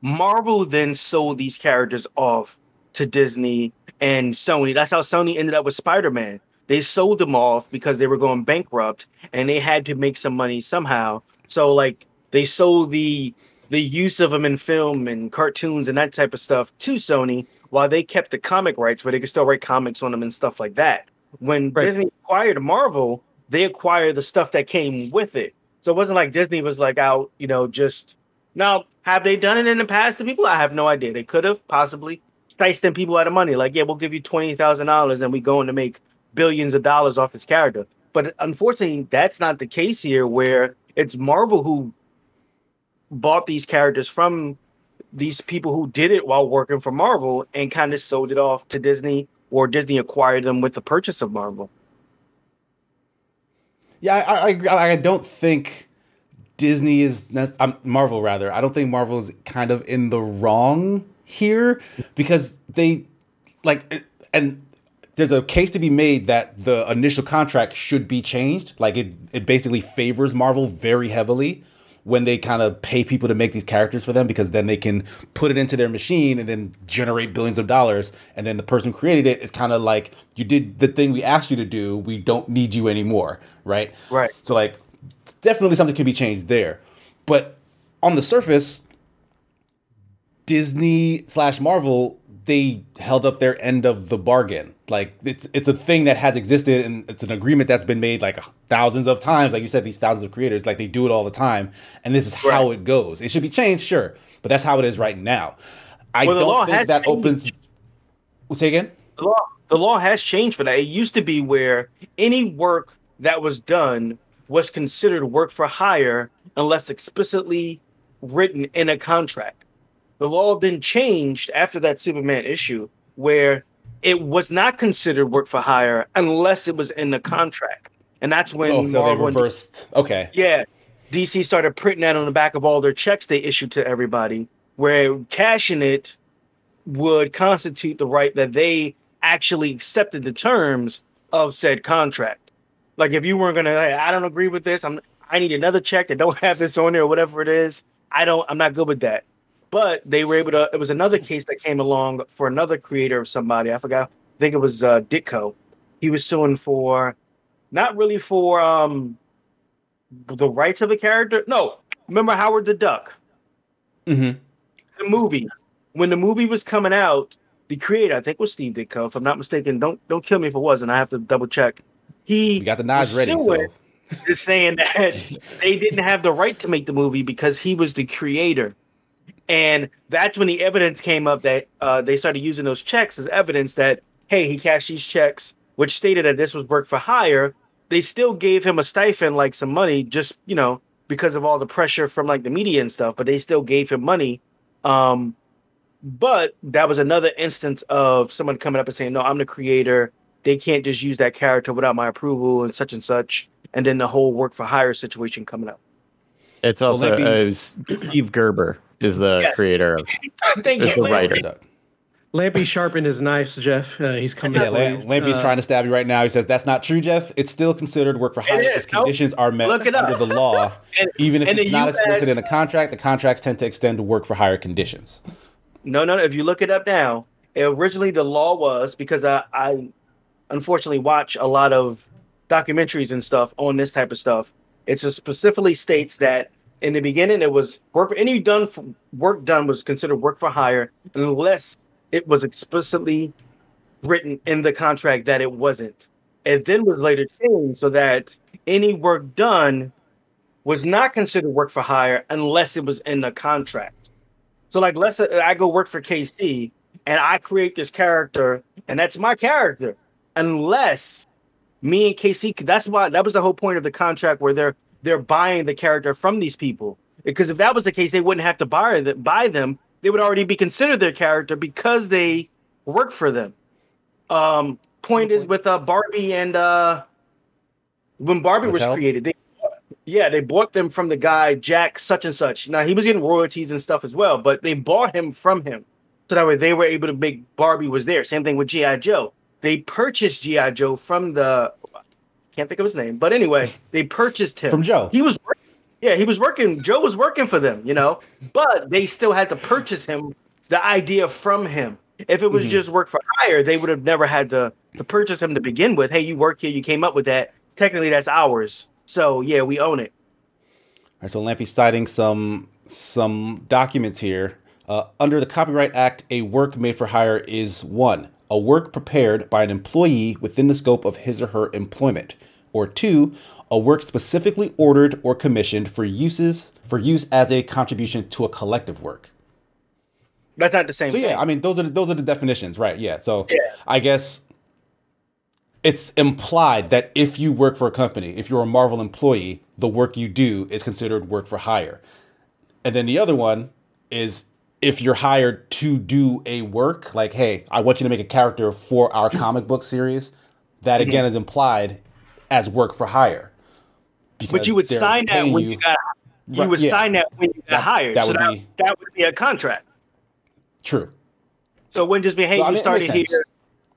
Marvel then sold these characters off to Disney and Sony. That's how Sony ended up with Spider Man. They sold them off because they were going bankrupt and they had to make some money somehow. So like they sold the the use of them in film and cartoons and that type of stuff to Sony while they kept the comic rights where they could still write comics on them and stuff like that. When right. Disney acquired Marvel, they acquired the stuff that came with it. So it wasn't like Disney was like out, you know, just now have they done it in the past to people? I have no idea. They could have possibly sliced them people out of money. Like, yeah, we'll give you twenty thousand dollars and we going to make billions of dollars off this character. But unfortunately, that's not the case here, where it's Marvel who bought these characters from these people who did it while working for Marvel and kind of sold it off to Disney, or Disney acquired them with the purchase of Marvel. Yeah, I I, I don't think Disney is Marvel rather. I don't think Marvel is kind of in the wrong here because they like and there's a case to be made that the initial contract should be changed. Like it it basically favors Marvel very heavily when they kind of pay people to make these characters for them because then they can put it into their machine and then generate billions of dollars and then the person who created it is kind of like you did the thing we asked you to do we don't need you anymore right? Right. So like definitely something can be changed there. But on the surface disney slash marvel they held up their end of the bargain. Like it's it's a thing that has existed and it's an agreement that's been made like thousands of times. Like you said, these thousands of creators, like they do it all the time, and this is right. how it goes. It should be changed, sure, but that's how it is right now. I well, don't think that changed. opens. Say again. The law, the law has changed for that. It used to be where any work that was done was considered work for hire unless explicitly written in a contract the law then changed after that Superman issue where it was not considered work for hire unless it was in the contract. And that's when so, so they reversed. Okay. Yeah. DC started printing that on the back of all their checks they issued to everybody, where cashing it would constitute the right that they actually accepted the terms of said contract. Like if you weren't gonna, hey, I don't agree with this. I'm I need another check that don't have this on there or whatever it is. I don't. I'm not good with that. But they were able to. It was another case that came along for another creator of somebody. I forgot. I think it was uh, Ditko. He was suing for, not really for um, the rights of the character. No, remember Howard the Duck. Mm-hmm. The movie. When the movie was coming out, the creator, I think was Steve Ditko, if I'm not mistaken. Don't don't kill me if it wasn't. I have to double check. He we got the knives ready. So. Just saying that they didn't have the right to make the movie because he was the creator. And that's when the evidence came up that uh, they started using those checks as evidence that, hey, he cashed these checks, which stated that this was work for hire. They still gave him a stipend, like some money, just, you know, because of all the pressure from like the media and stuff, but they still gave him money. Um, but that was another instance of someone coming up and saying, no, I'm the creator. They can't just use that character without my approval and such and such. And then the whole work for hire situation coming up. It's also well, uh, Steve Gerber is the yes. creator of. Thank is you. the writer. Lampy sharpened his knives, Jeff. Uh, he's coming. Yeah, Lampy's uh, trying to stab you right now. He says that's not true, Jeff. It's still considered work for hire because conditions are met under the law, and, even if it's not US, explicit in a contract. The contracts tend to extend to work for hire conditions. No, no, no. If you look it up now, originally the law was because I, I unfortunately watch a lot of documentaries and stuff on this type of stuff. It specifically states that in the beginning it was work for any done for, work done was considered work for hire unless it was explicitly written in the contract that it wasn't. And then was later changed so that any work done was not considered work for hire unless it was in the contract. So like let's say i go work for kc and i create this character and that's my character unless me and kc that's why that was the whole point of the contract where they're they're buying the character from these people. Because if that was the case, they wouldn't have to buy them. Buy them. They would already be considered their character because they work for them. Um, point is with uh, Barbie and uh, when Barbie was created, they yeah they bought them from the guy Jack such and such. Now he was getting royalties and stuff as well, but they bought him from him so that way they were able to make Barbie was there. Same thing with GI Joe. They purchased GI Joe from the can't think of his name, but anyway, they purchased him from Joe. He was Yeah, he was working. Joe was working for them, you know, but they still had to purchase him the idea from him. If it was mm-hmm. just work for hire, they would have never had to to purchase him to begin with. Hey, you work here, you came up with that. Technically, that's ours. So yeah, we own it. All right, so Lampy's citing some some documents here. Uh, under the Copyright Act, a work made for hire is one, a work prepared by an employee within the scope of his or her employment, or two, a work specifically ordered or commissioned for uses for use as a contribution to a collective work. That's not the same. So yeah, I mean those are the, those are the definitions, right? Yeah. So yeah. I guess it's implied that if you work for a company, if you're a Marvel employee, the work you do is considered work for hire. And then the other one is if you're hired to do a work, like, hey, I want you to make a character for our comic book series, that mm-hmm. again is implied as work for hire. But you would sign that when you, you got you would yeah, sign that when you got that, hired. That so would that, be that would be a contract. True. So it wouldn't just be, hey, so, you I mean, started here.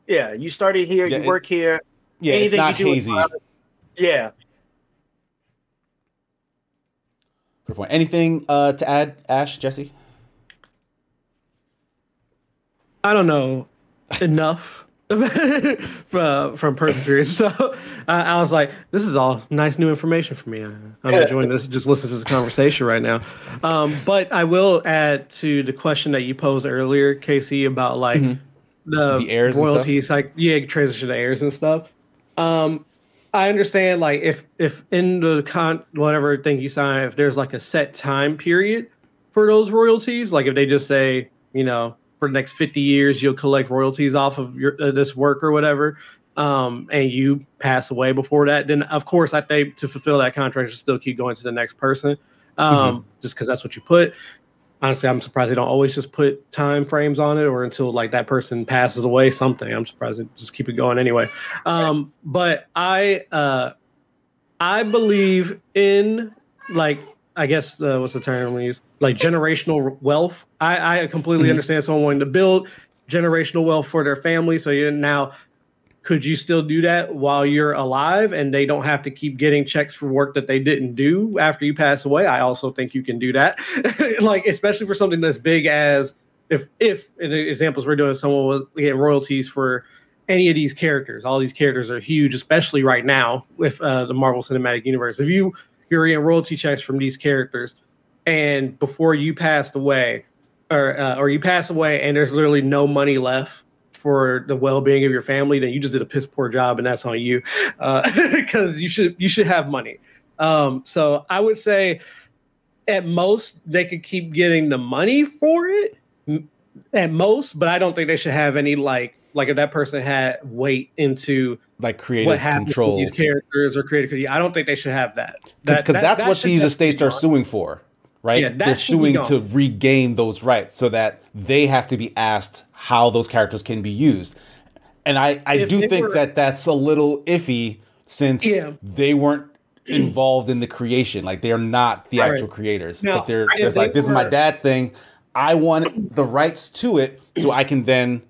Yeah, you started here, yeah, you it, work here. Yeah, Anything it's not hazy. yeah. Good point. Anything uh, to add, Ash, Jesse? I don't know enough from from Person So uh, I was like, this is all nice new information for me. I'm enjoying this. Just listen to this conversation right now. Um, but I will add to the question that you posed earlier, Casey, about like mm-hmm. the, the heirs royalties, like yeah, transition to heirs and stuff. Um, I understand like if if in the con whatever thing you sign, if there's like a set time period for those royalties, like if they just say, you know, for the next 50 years you'll collect royalties off of your uh, this work or whatever um, and you pass away before that then of course i think to fulfill that contract you still keep going to the next person um, mm-hmm. just because that's what you put. Honestly i'm surprised they don't always just put time frames on it or until like that person passes away something. I'm surprised they just keep it going anyway. Um, but i uh, i believe in like I guess uh, what's the term we use? Like generational wealth. I, I completely mm-hmm. understand someone wanting to build generational wealth for their family. So you now, could you still do that while you're alive and they don't have to keep getting checks for work that they didn't do after you pass away? I also think you can do that. like especially for something as big as if if in the examples we're doing, someone was getting royalties for any of these characters. All these characters are huge, especially right now with uh, the Marvel Cinematic Universe. If you you're getting royalty checks from these characters, and before you passed away, or uh, or you pass away, and there's literally no money left for the well-being of your family, then you just did a piss poor job, and that's on you, because uh, you should you should have money. Um, so I would say, at most, they could keep getting the money for it, at most, but I don't think they should have any like like if that person had weight into like creative control these characters or creative I don't think they should have that. Because that, that, that's that what these estates are suing for, right? Yeah, They're suing to regain those rights so that they have to be asked how those characters can be used. And I, I do think were, that that's a little iffy since yeah. they weren't involved in the creation. Like they're not the actual creators. Now, but they're, they're like, this were, is my dad's thing. I want the rights to it so I can then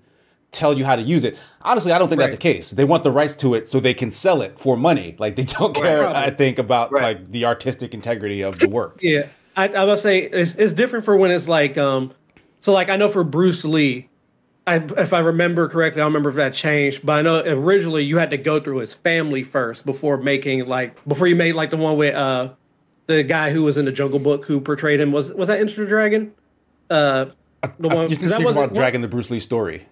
tell you how to use it. Honestly, I don't think right. that's the case. They want the rights to it so they can sell it for money. Like they don't care. Right. I think about right. like the artistic integrity of the work. Yeah, I, I would say it's, it's different for when it's like um, so like I know for Bruce Lee, I, if I remember correctly, I don't remember if that changed, but I know originally you had to go through his family first before making like before you made like the one with uh the guy who was in the Jungle Book who portrayed him was was that Enter Dragon? Uh, the one because that was Dragon the Bruce Lee story.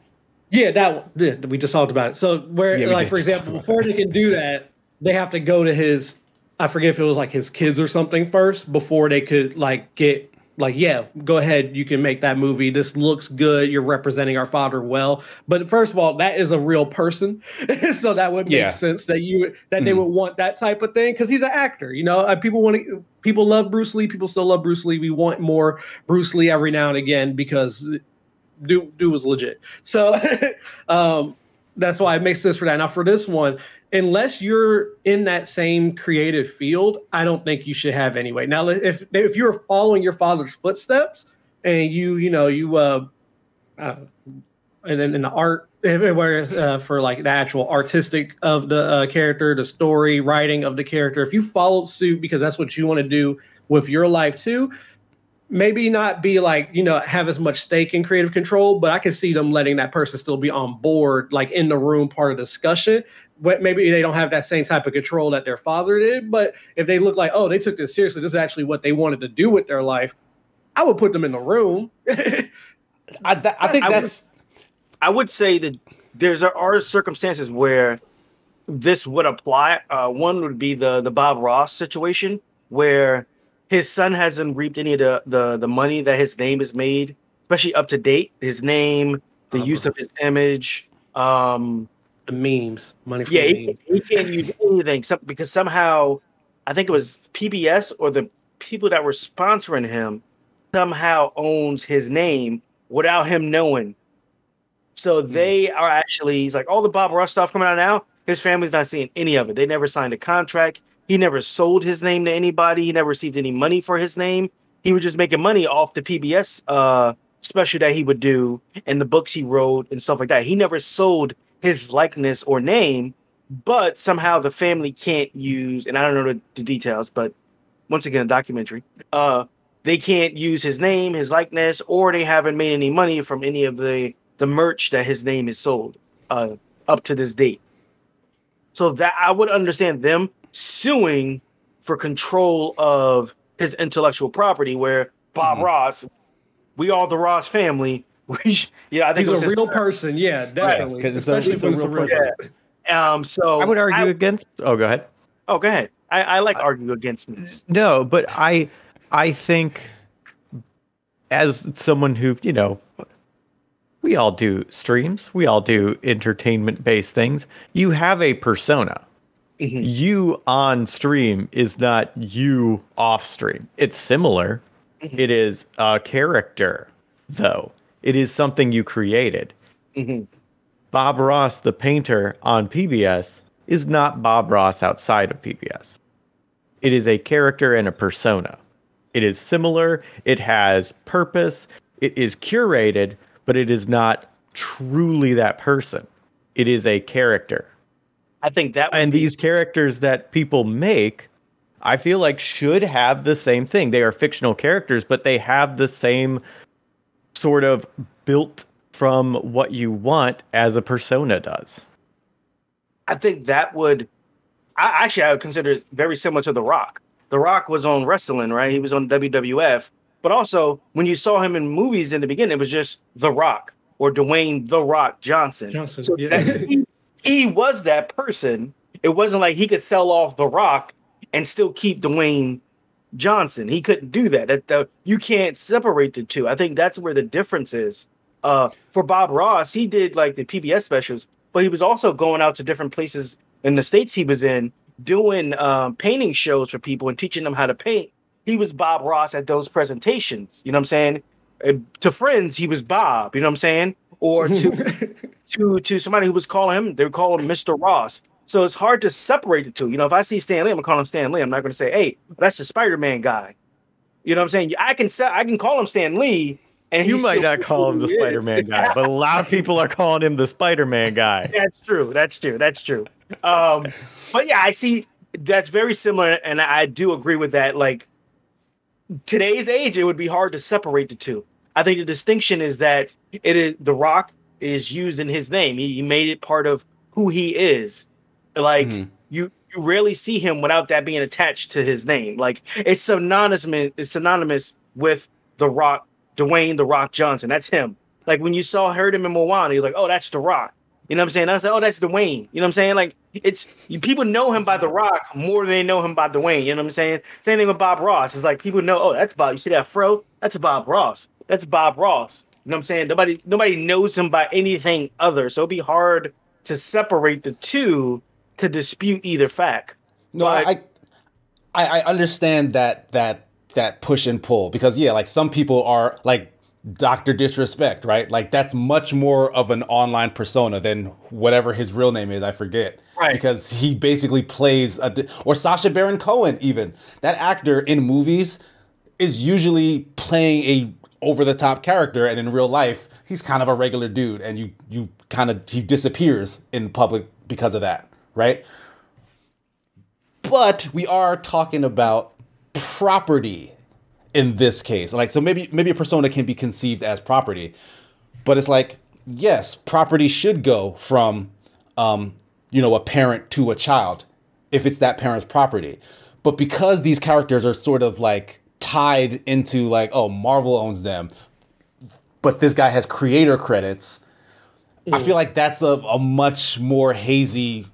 Yeah, that yeah, we just talked about it. So where yeah, like for example, before they can do that, they have to go to his I forget if it was like his kids or something first before they could like get like yeah, go ahead, you can make that movie. This looks good. You're representing our father well. But first of all, that is a real person, so that would make yeah. sense that you that mm. they would want that type of thing because he's an actor. You know, uh, people want to people love Bruce Lee. People still love Bruce Lee. We want more Bruce Lee every now and again because dude, dude was legit. So um, that's why it makes sense for that. Now for this one, unless you're in that same creative field, I don't think you should have anyway. Now if if you're following your father's footsteps and you you know you uh, uh and in, in the art whereas uh, for like the actual artistic of the uh, character the story writing of the character if you followed suit because that's what you want to do with your life too maybe not be like you know have as much stake in creative control but i can see them letting that person still be on board like in the room part of discussion. But maybe they don't have that same type of control that their father did but if they look like oh they took this seriously this is actually what they wanted to do with their life i would put them in the room. I, th- I think I that's would, i would say that there's are circumstances where this would apply. Uh, one would be the the bob ross situation where his son hasn't reaped any of the, the the money that his name is made, especially up to date. His name, the uh-huh. use of his image, um, the memes, money. yeah, he, he, can't use anything some, because somehow, I think it was PBS or the people that were sponsoring him somehow owns his name without him knowing. So hmm. they are actually he's like all the Bob Ross stuff coming out now. His family's not seeing any of it. They never signed a contract. He never sold his name to anybody. He never received any money for his name. He was just making money off the PBS uh, special that he would do and the books he wrote and stuff like that. He never sold his likeness or name, but somehow the family can't use, and I don't know the, the details, but once again, a documentary. Uh, they can't use his name, his likeness, or they haven't made any money from any of the the merch that his name is sold uh, up to this date. So that I would understand them suing for control of his intellectual property. Where Bob mm-hmm. Ross, we all the Ross family. We, yeah, I think he's a real person. Yeah, definitely. Right, Especially it's a, it's a real person. Yeah. Um, so I would argue I, against. Oh, go ahead. Oh, go ahead. I, I like argue against me. No, but I, I think, as someone who you know, we all do streams, we all do entertainment based things. You have a persona mm-hmm. you on stream is not you off stream. It's similar. Mm-hmm. It is a character, though. It is something you created. Mm-hmm. Bob Ross, the painter on PBS, is not Bob Ross outside of PBS. It is a character and a persona. It is similar. It has purpose. It is curated, but it is not truly that person. It is a character. I think that and be- these characters that people make, I feel like should have the same thing. They are fictional characters, but they have the same sort of built from what you want as a persona does. I think that would I actually I would consider it very similar to The Rock. The Rock was on wrestling, right? He was on WWF, but also when you saw him in movies in the beginning, it was just The Rock or Dwayne The Rock Johnson. Johnson, so yeah. he, he was that person. It wasn't like he could sell off The Rock and still keep Dwayne Johnson. He couldn't do that. That the, you can't separate the two. I think that's where the difference is. Uh, for Bob Ross, he did like the PBS specials, but he was also going out to different places in the states he was in, doing um, painting shows for people and teaching them how to paint. He was Bob Ross at those presentations. You know what I'm saying? And to friends, he was Bob. You know what I'm saying? Or to to to somebody who was calling him, they would call him Mr. Ross. So it's hard to separate the two. You know, if I see Stan Lee, I'm gonna call him Stan Lee. I'm not gonna say, "Hey, that's the Spider-Man guy." You know what I'm saying? I can say I can call him Stan Lee, and you might not call him the Spider-Man guy, but a lot of people are calling him the Spider-Man guy. That's true. That's true. That's true. Um, but yeah, I see that's very similar, and I do agree with that. Like today's age, it would be hard to separate the two. I think the distinction is that it is The Rock is used in his name. He, he made it part of who he is. Like mm-hmm. you you rarely see him without that being attached to his name. Like it's synonymous it's synonymous with The Rock, Dwayne The Rock Johnson. That's him. Like when you saw heard him in Moana, you're like, oh, that's The Rock. You know what I'm saying? I said, oh, that's Dwayne. You know what I'm saying? Like it's you, people know him by The Rock more than they know him by Dwayne. You know what I'm saying? Same thing with Bob Ross. It's like people know, oh, that's Bob. You see that fro? That's Bob Ross. That's Bob Ross. You know what I'm saying? Nobody nobody knows him by anything other. So it'd be hard to separate the two to dispute either fact. No, but, I, I I understand that that that push and pull because yeah, like some people are like Doctor Disrespect, right? Like that's much more of an online persona than whatever his real name is. I forget, right? Because he basically plays a or Sacha Baron Cohen. Even that actor in movies is usually playing a over the top character, and in real life, he's kind of a regular dude, and you you kind of he disappears in public because of that, right? But we are talking about property in this case. Like so maybe maybe a persona can be conceived as property, but it's like yes, property should go from um, you know, a parent to a child if it's that parent's property. But because these characters are sort of like tied into like, oh, Marvel owns them, but this guy has creator credits, mm. I feel like that's a, a much more hazy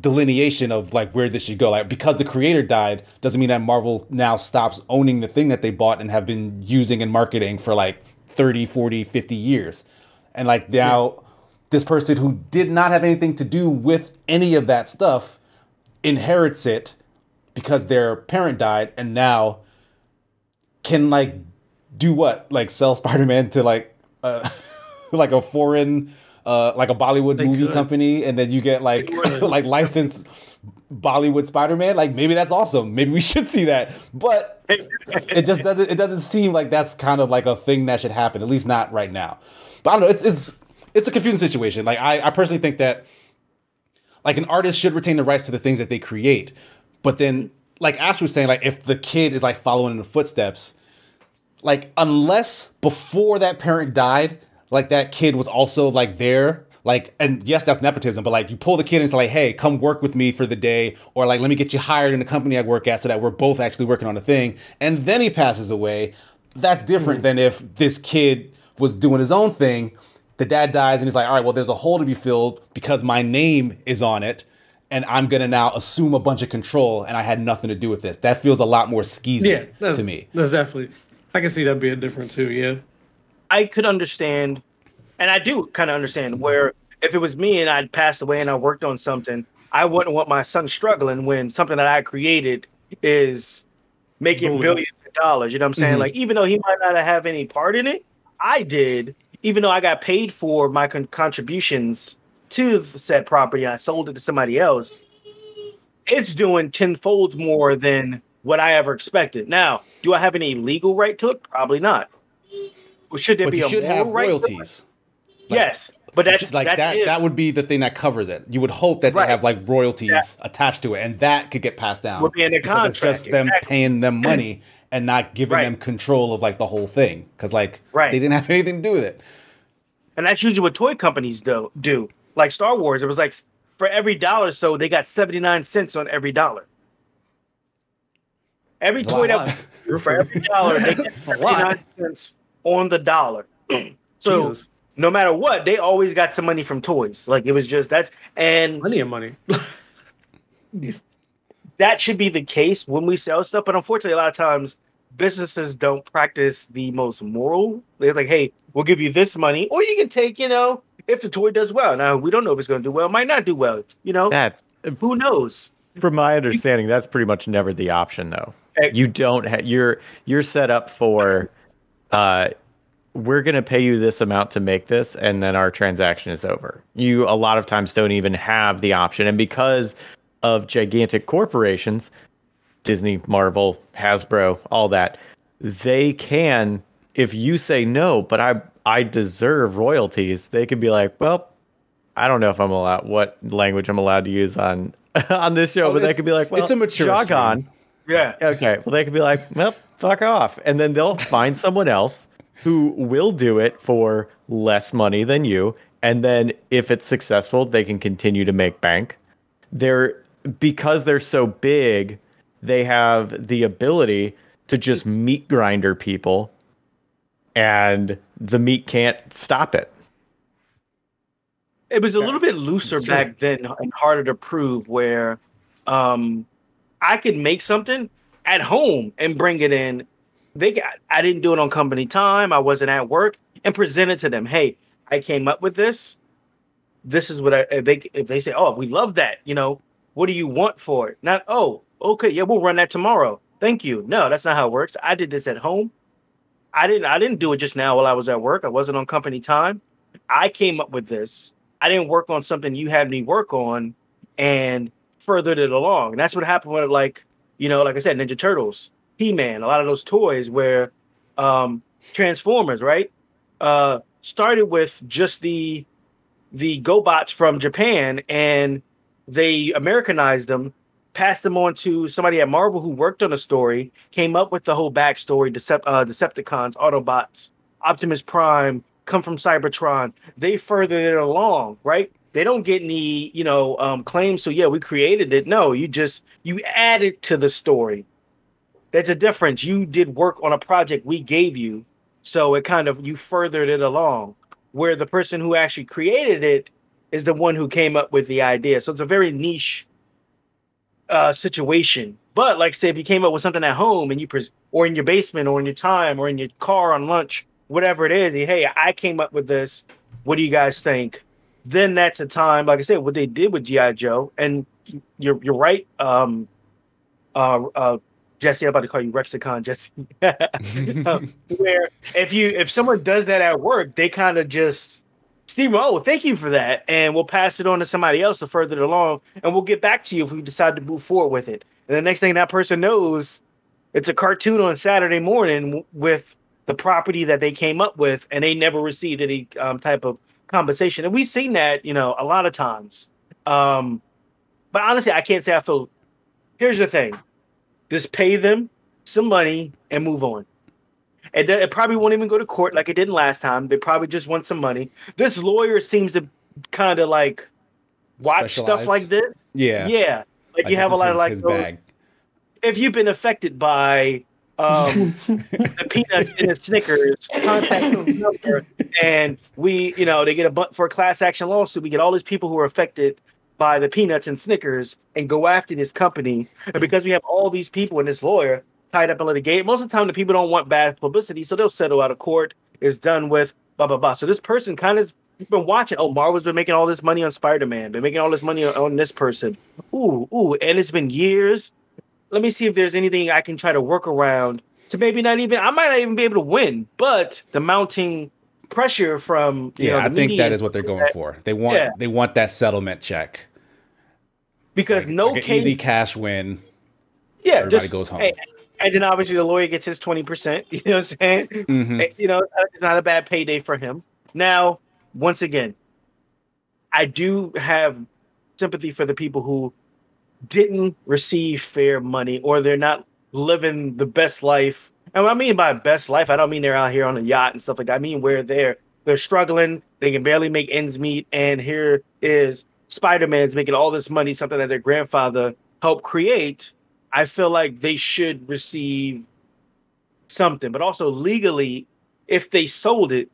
delineation of like where this should go. Like because the creator died doesn't mean that Marvel now stops owning the thing that they bought and have been using and marketing for like 30, 40, 50 years. And like now yeah. this person who did not have anything to do with any of that stuff inherits it because their parent died and now can like do what? Like sell Spider-Man to like uh like a foreign uh, like a Bollywood they movie could. company, and then you get like like licensed Bollywood Spider Man. Like maybe that's awesome. Maybe we should see that, but it just doesn't. It doesn't seem like that's kind of like a thing that should happen. At least not right now. But I don't know. It's it's it's a confusing situation. Like I, I personally think that like an artist should retain the rights to the things that they create, but then like Ash was saying, like if the kid is like following in the footsteps, like unless before that parent died like that kid was also like there like and yes that's nepotism but like you pull the kid into like hey come work with me for the day or like let me get you hired in the company i work at so that we're both actually working on a thing and then he passes away that's different mm-hmm. than if this kid was doing his own thing the dad dies and he's like all right well there's a hole to be filled because my name is on it and i'm gonna now assume a bunch of control and i had nothing to do with this that feels a lot more skeezy yeah, to me that's definitely i can see that being different too yeah I could understand, and I do kind of understand where if it was me and I'd passed away and I worked on something, I wouldn't want my son struggling when something that I created is making billions of dollars. You know what I'm saying? Mm-hmm. Like even though he might not have any part in it, I did. Even though I got paid for my con- contributions to the said property, I sold it to somebody else. It's doing tenfold more than what I ever expected. Now, do I have any legal right to it? Probably not should there but be you a should have royalties? Like, yes, but that's like that's that. It. That would be the thing that covers it. You would hope that right. they have like royalties yeah. attached to it, and that could get passed down. Would be in the contract. It's just them exactly. paying them money and not giving right. them control of like the whole thing because like right. they didn't have anything to do with it. And that's usually what toy companies do. Do like Star Wars, it was like for every dollar, so they got seventy nine cents on every dollar. Every toy that for every dollar, they get seventy nine cents on the dollar. so Jesus. no matter what, they always got some money from toys. Like it was just that's and plenty of money. that should be the case when we sell stuff, but unfortunately, a lot of times businesses don't practice the most moral. They're like, "Hey, we'll give you this money, or you can take, you know, if the toy does well." Now we don't know if it's going to do well, might not do well. You know, that's who knows. From my understanding, that's pretty much never the option, though. You don't have you're you're set up for uh, we're going to pay you this amount to make this and then our transaction is over you a lot of times don't even have the option and because of gigantic corporations disney marvel hasbro all that they can if you say no but i i deserve royalties they could be like well i don't know if i'm allowed what language i'm allowed to use on on this show oh, but they could be like well it's a mature jog on yeah okay well they could be like well fuck off. And then they'll find someone else who will do it for less money than you. And then if it's successful, they can continue to make bank. They're because they're so big, they have the ability to just meat grinder people and the meat can't stop it. It was a little bit looser back then and harder to prove where um, I could make something at home and bring it in. They got I didn't do it on company time. I wasn't at work and present it to them. Hey, I came up with this. This is what I if they if they say, oh, we love that, you know, what do you want for it? Not oh, okay, yeah, we'll run that tomorrow. Thank you. No, that's not how it works. I did this at home. I didn't I didn't do it just now while I was at work. I wasn't on company time. I came up with this. I didn't work on something you had me work on and furthered it along. And that's what happened with like you know, like I said, Ninja Turtles, He Man, a lot of those toys where um, Transformers, right? Uh, started with just the the GoBots from Japan, and they Americanized them passed them on to somebody at Marvel who worked on a story, came up with the whole backstory, Decept- uh, Decepticons, Autobots, Optimus Prime, come from Cybertron. They furthered it along, right? They don't get any, you know, um, claims. So yeah, we created it. No, you just you added to the story. That's a difference. You did work on a project we gave you, so it kind of you furthered it along. Where the person who actually created it is the one who came up with the idea. So it's a very niche uh, situation. But like, say, if you came up with something at home and you pres- or in your basement or in your time or in your car on lunch, whatever it is, hey, I came up with this. What do you guys think? Then that's a time, like I said, what they did with GI Joe, and you're you're right. Um, uh, uh, Jesse, I'm about to call you Rexicon, Jesse. um, where if you if someone does that at work, they kind of just Steve, oh, thank you for that. And we'll pass it on to somebody else to further it along. And we'll get back to you if we decide to move forward with it. And the next thing that person knows, it's a cartoon on Saturday morning with the property that they came up with, and they never received any um, type of compensation. And we've seen that, you know, a lot of times. Um, but honestly, I can't say I feel. Here's the thing just pay them some money and move on. It, it probably won't even go to court like it didn't last time. They probably just want some money. This lawyer seems to kind of like watch stuff like this. Yeah, yeah. Like, like you have a lot his, of like those, if you've been affected by um, the peanuts and the Snickers, contact number, and we, you know, they get a but for a class action lawsuit. We get all these people who are affected by the peanuts and Snickers and go after this company. And because we have all these people and this lawyer, tied up in litigation. Most of the time, the people don't want bad publicity, so they'll settle out of court. It's done with blah blah blah. So this person kind of been watching. Oh, Marvel's been making all this money on Spider Man, been making all this money on, on, this person. Ooh, ooh, and it's been years. Let me see if there's anything I can try to work around to maybe not even. I might not even be able to win, but the mounting pressure from yeah, know, I think that is what they're going that, for. They want yeah. they want that settlement check because like, no like case, easy cash win. Yeah, everybody just, goes home. Hey, and then obviously the lawyer gets his 20%. You know what I'm saying? Mm-hmm. You know, it's not a bad payday for him. Now, once again, I do have sympathy for the people who didn't receive fair money or they're not living the best life. And what I mean by best life, I don't mean they're out here on a yacht and stuff like that. I mean where they're they're struggling, they can barely make ends meet, and here is Spider-Man's making all this money, something that their grandfather helped create I feel like they should receive something, but also legally, if they sold it,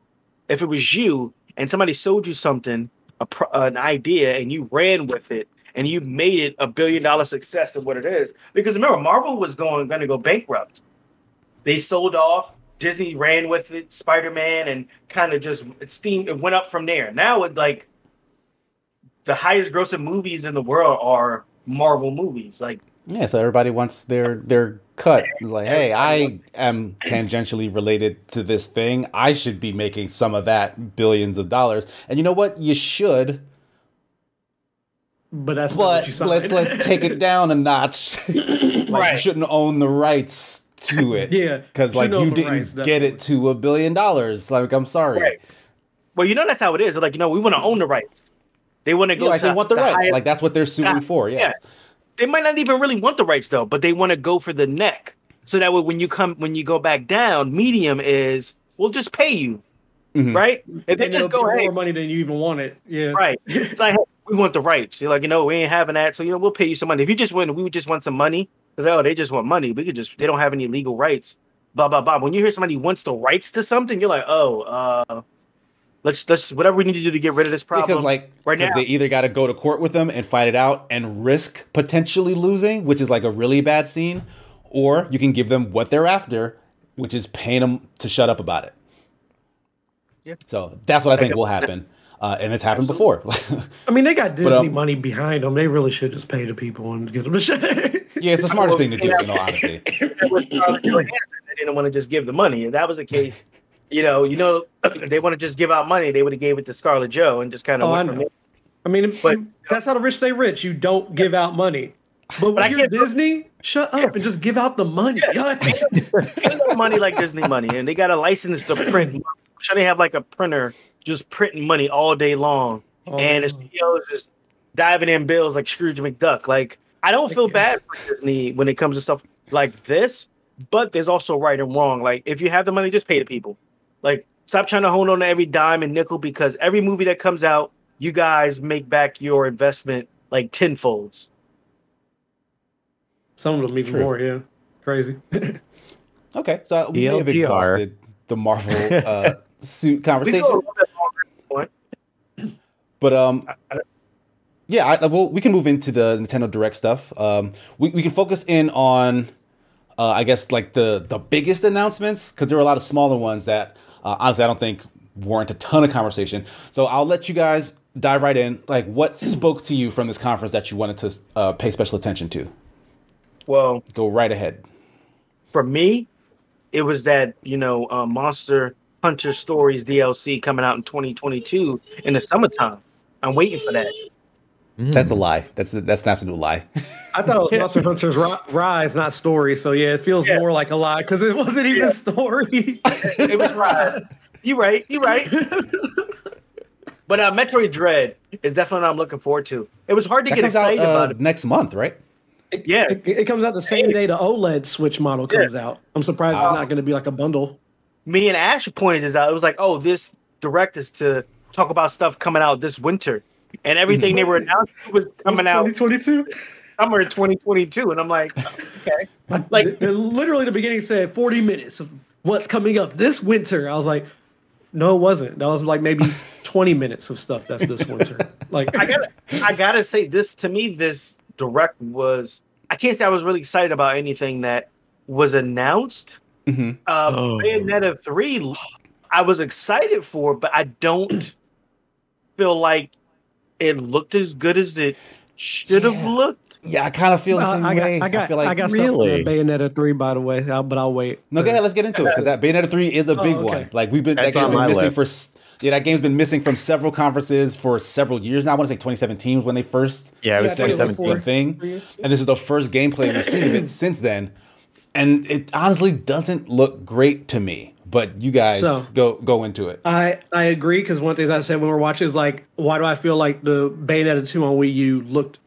if it was you and somebody sold you something, a, an idea, and you ran with it and you made it a billion dollar success of what it is. Because remember, Marvel was going going to go bankrupt. They sold off. Disney ran with it, Spider Man, and kind of just steam. It went up from there. Now it like the highest grossing movies in the world are Marvel movies. Like yeah, so everybody wants their their cut. It's like, hey, I am tangentially related to this thing. I should be making some of that billions of dollars. And you know what? You should. But that's but let's let's take it down a notch. like right. you shouldn't own the rights to it. yeah, because like you didn't rights, get it to a billion dollars. Like I'm sorry. Right. Well, you know that's how it is. Like you know, we want to own the rights. They want to go. Yeah, like they want the, the rights. Highest... Like that's what they're suing for. Yes. Yeah they might not even really want the rights though, but they want to go for the neck. So that way, when you come, when you go back down, medium is we'll just pay you, mm-hmm. right? And they just go hey, more money than you even wanted. Yeah, right. It's like hey, we want the rights. You're like, you know, we ain't having that, so you know, we'll pay you some money. If you just win, we would just want some money because oh, they just want money. We could just they don't have any legal rights. Blah blah blah. When you hear somebody wants the rights to something, you're like, oh, uh, let's let's whatever we need to do to get rid of this problem. Because like right now, they either got to go to court with them and fight it out and risk potentially losing, which is like a really bad scene, or you can give them what they're after, which is paying them to shut up about it. Yeah. So that's what I think will happen. Uh, and it's happened Absolutely. before. I mean, they got Disney but, um, money behind them. They really should just pay the people and get them to shut. yeah, it's the smartest thing to do, in all honesty. they didn't want to just give the money. If that was the case, you know, you know, they want to just give out money. They would have gave it to Scarlett Joe and just kind of. Oh, I know. I mean, but that's how the rich stay rich. You don't give out money. But when you're Disney, shut up and just give out the money. Money like Disney money, and they got a license to print. Should they have like a printer just printing money all day long, oh. and the CEO is just diving in bills like Scrooge McDuck. Like I don't feel bad for Disney when it comes to stuff like this, but there's also right and wrong. Like if you have the money, just pay the people. Like stop trying to hold on to every dime and nickel because every movie that comes out, you guys make back your investment like tenfolds. Some of them even True. more, yeah. Crazy. okay, so we may have exhausted the Marvel uh, suit conversation. But um, yeah, I, well, we can move into the Nintendo Direct stuff. Um, we we can focus in on, uh, I guess, like the the biggest announcements because there were a lot of smaller ones that uh, honestly I don't think warrant a ton of conversation. So I'll let you guys dive right in. Like, what spoke to you from this conference that you wanted to uh, pay special attention to? Well, go right ahead. For me, it was that you know uh, Monster Hunter Stories DLC coming out in 2022 in the summertime. I'm waiting for that. Mm. That's a lie. That's a, that's an absolute lie. I thought it was Monster Hunter's Rise, not story. So yeah, it feels yeah. more like a lie because it wasn't even yeah. story. it was Rise. You right. You right. but uh, Metroid Dread is definitely what I'm looking forward to. It was hard to that get excited out, uh, about it next month, right? It, yeah, it, it, comes out the same day the OLED Switch model comes yeah. out. I'm surprised uh, it's not going to be like a bundle. Me and Ash pointed this out. It was like, oh, this direct is to talk about stuff coming out this winter, and everything they were announcing was coming out 2022, summer 2022, and I'm like, okay, like literally the beginning said 40 minutes of what's coming up this winter. I was like, no, it wasn't. That was like maybe 20 minutes of stuff that's this winter. Like, I gotta, I gotta say, this to me, this direct was I can't say I was really excited about anything that was announced. Mm-hmm. Uh, oh. Bayonetta three, I was excited for, but I don't feel like it looked as good as it should have yeah. looked. Yeah, I kind of feel the same I got, way. I got, I, feel like, I got really? stuff Bayonetta three, by the way, but I'll wait. No, go ahead. Let's get into it because that Bayonetta three is a oh, big oh, okay. one. Like we've been That's that game's been missing list. for yeah, that game's been missing from several conferences for several years now. I want to say 2017 was when they first yeah, it was 2017 thing, and this is the first gameplay we've seen of it since then. And it honestly doesn't look great to me. But you guys so, go go into it. I I agree because one thing I said when we are watching is like, why do I feel like the Bayonetta 2 on Wii U looked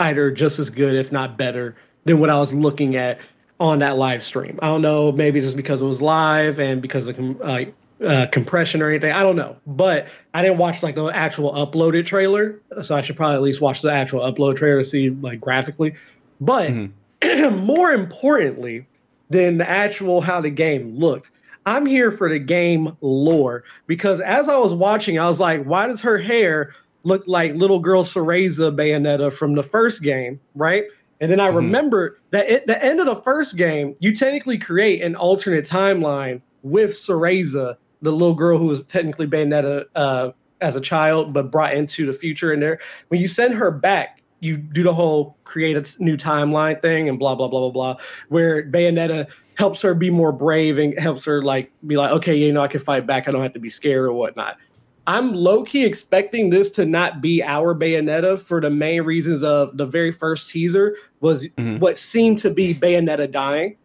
either just as good, if not better, than what I was looking at on that live stream. I don't know, maybe just because it was live and because of like uh, compression or anything. I don't know, but I didn't watch like the actual uploaded trailer, so I should probably at least watch the actual upload trailer to see like graphically. But mm-hmm. more importantly than the actual how the game looked, I'm here for the game lore because as I was watching, I was like, why does her hair look like little girl Cereza Bayonetta from the first game, right? And then I mm-hmm. remember that at the end of the first game, you technically create an alternate timeline with Cereza the little girl who was technically Bayonetta uh, as a child, but brought into the future. And there, when you send her back, you do the whole create a new timeline thing and blah blah blah blah blah, where Bayonetta helps her be more brave and helps her like be like, okay, you know, I can fight back. I don't have to be scared or whatnot. I'm low key expecting this to not be our Bayonetta for the main reasons of the very first teaser was mm-hmm. what seemed to be Bayonetta dying,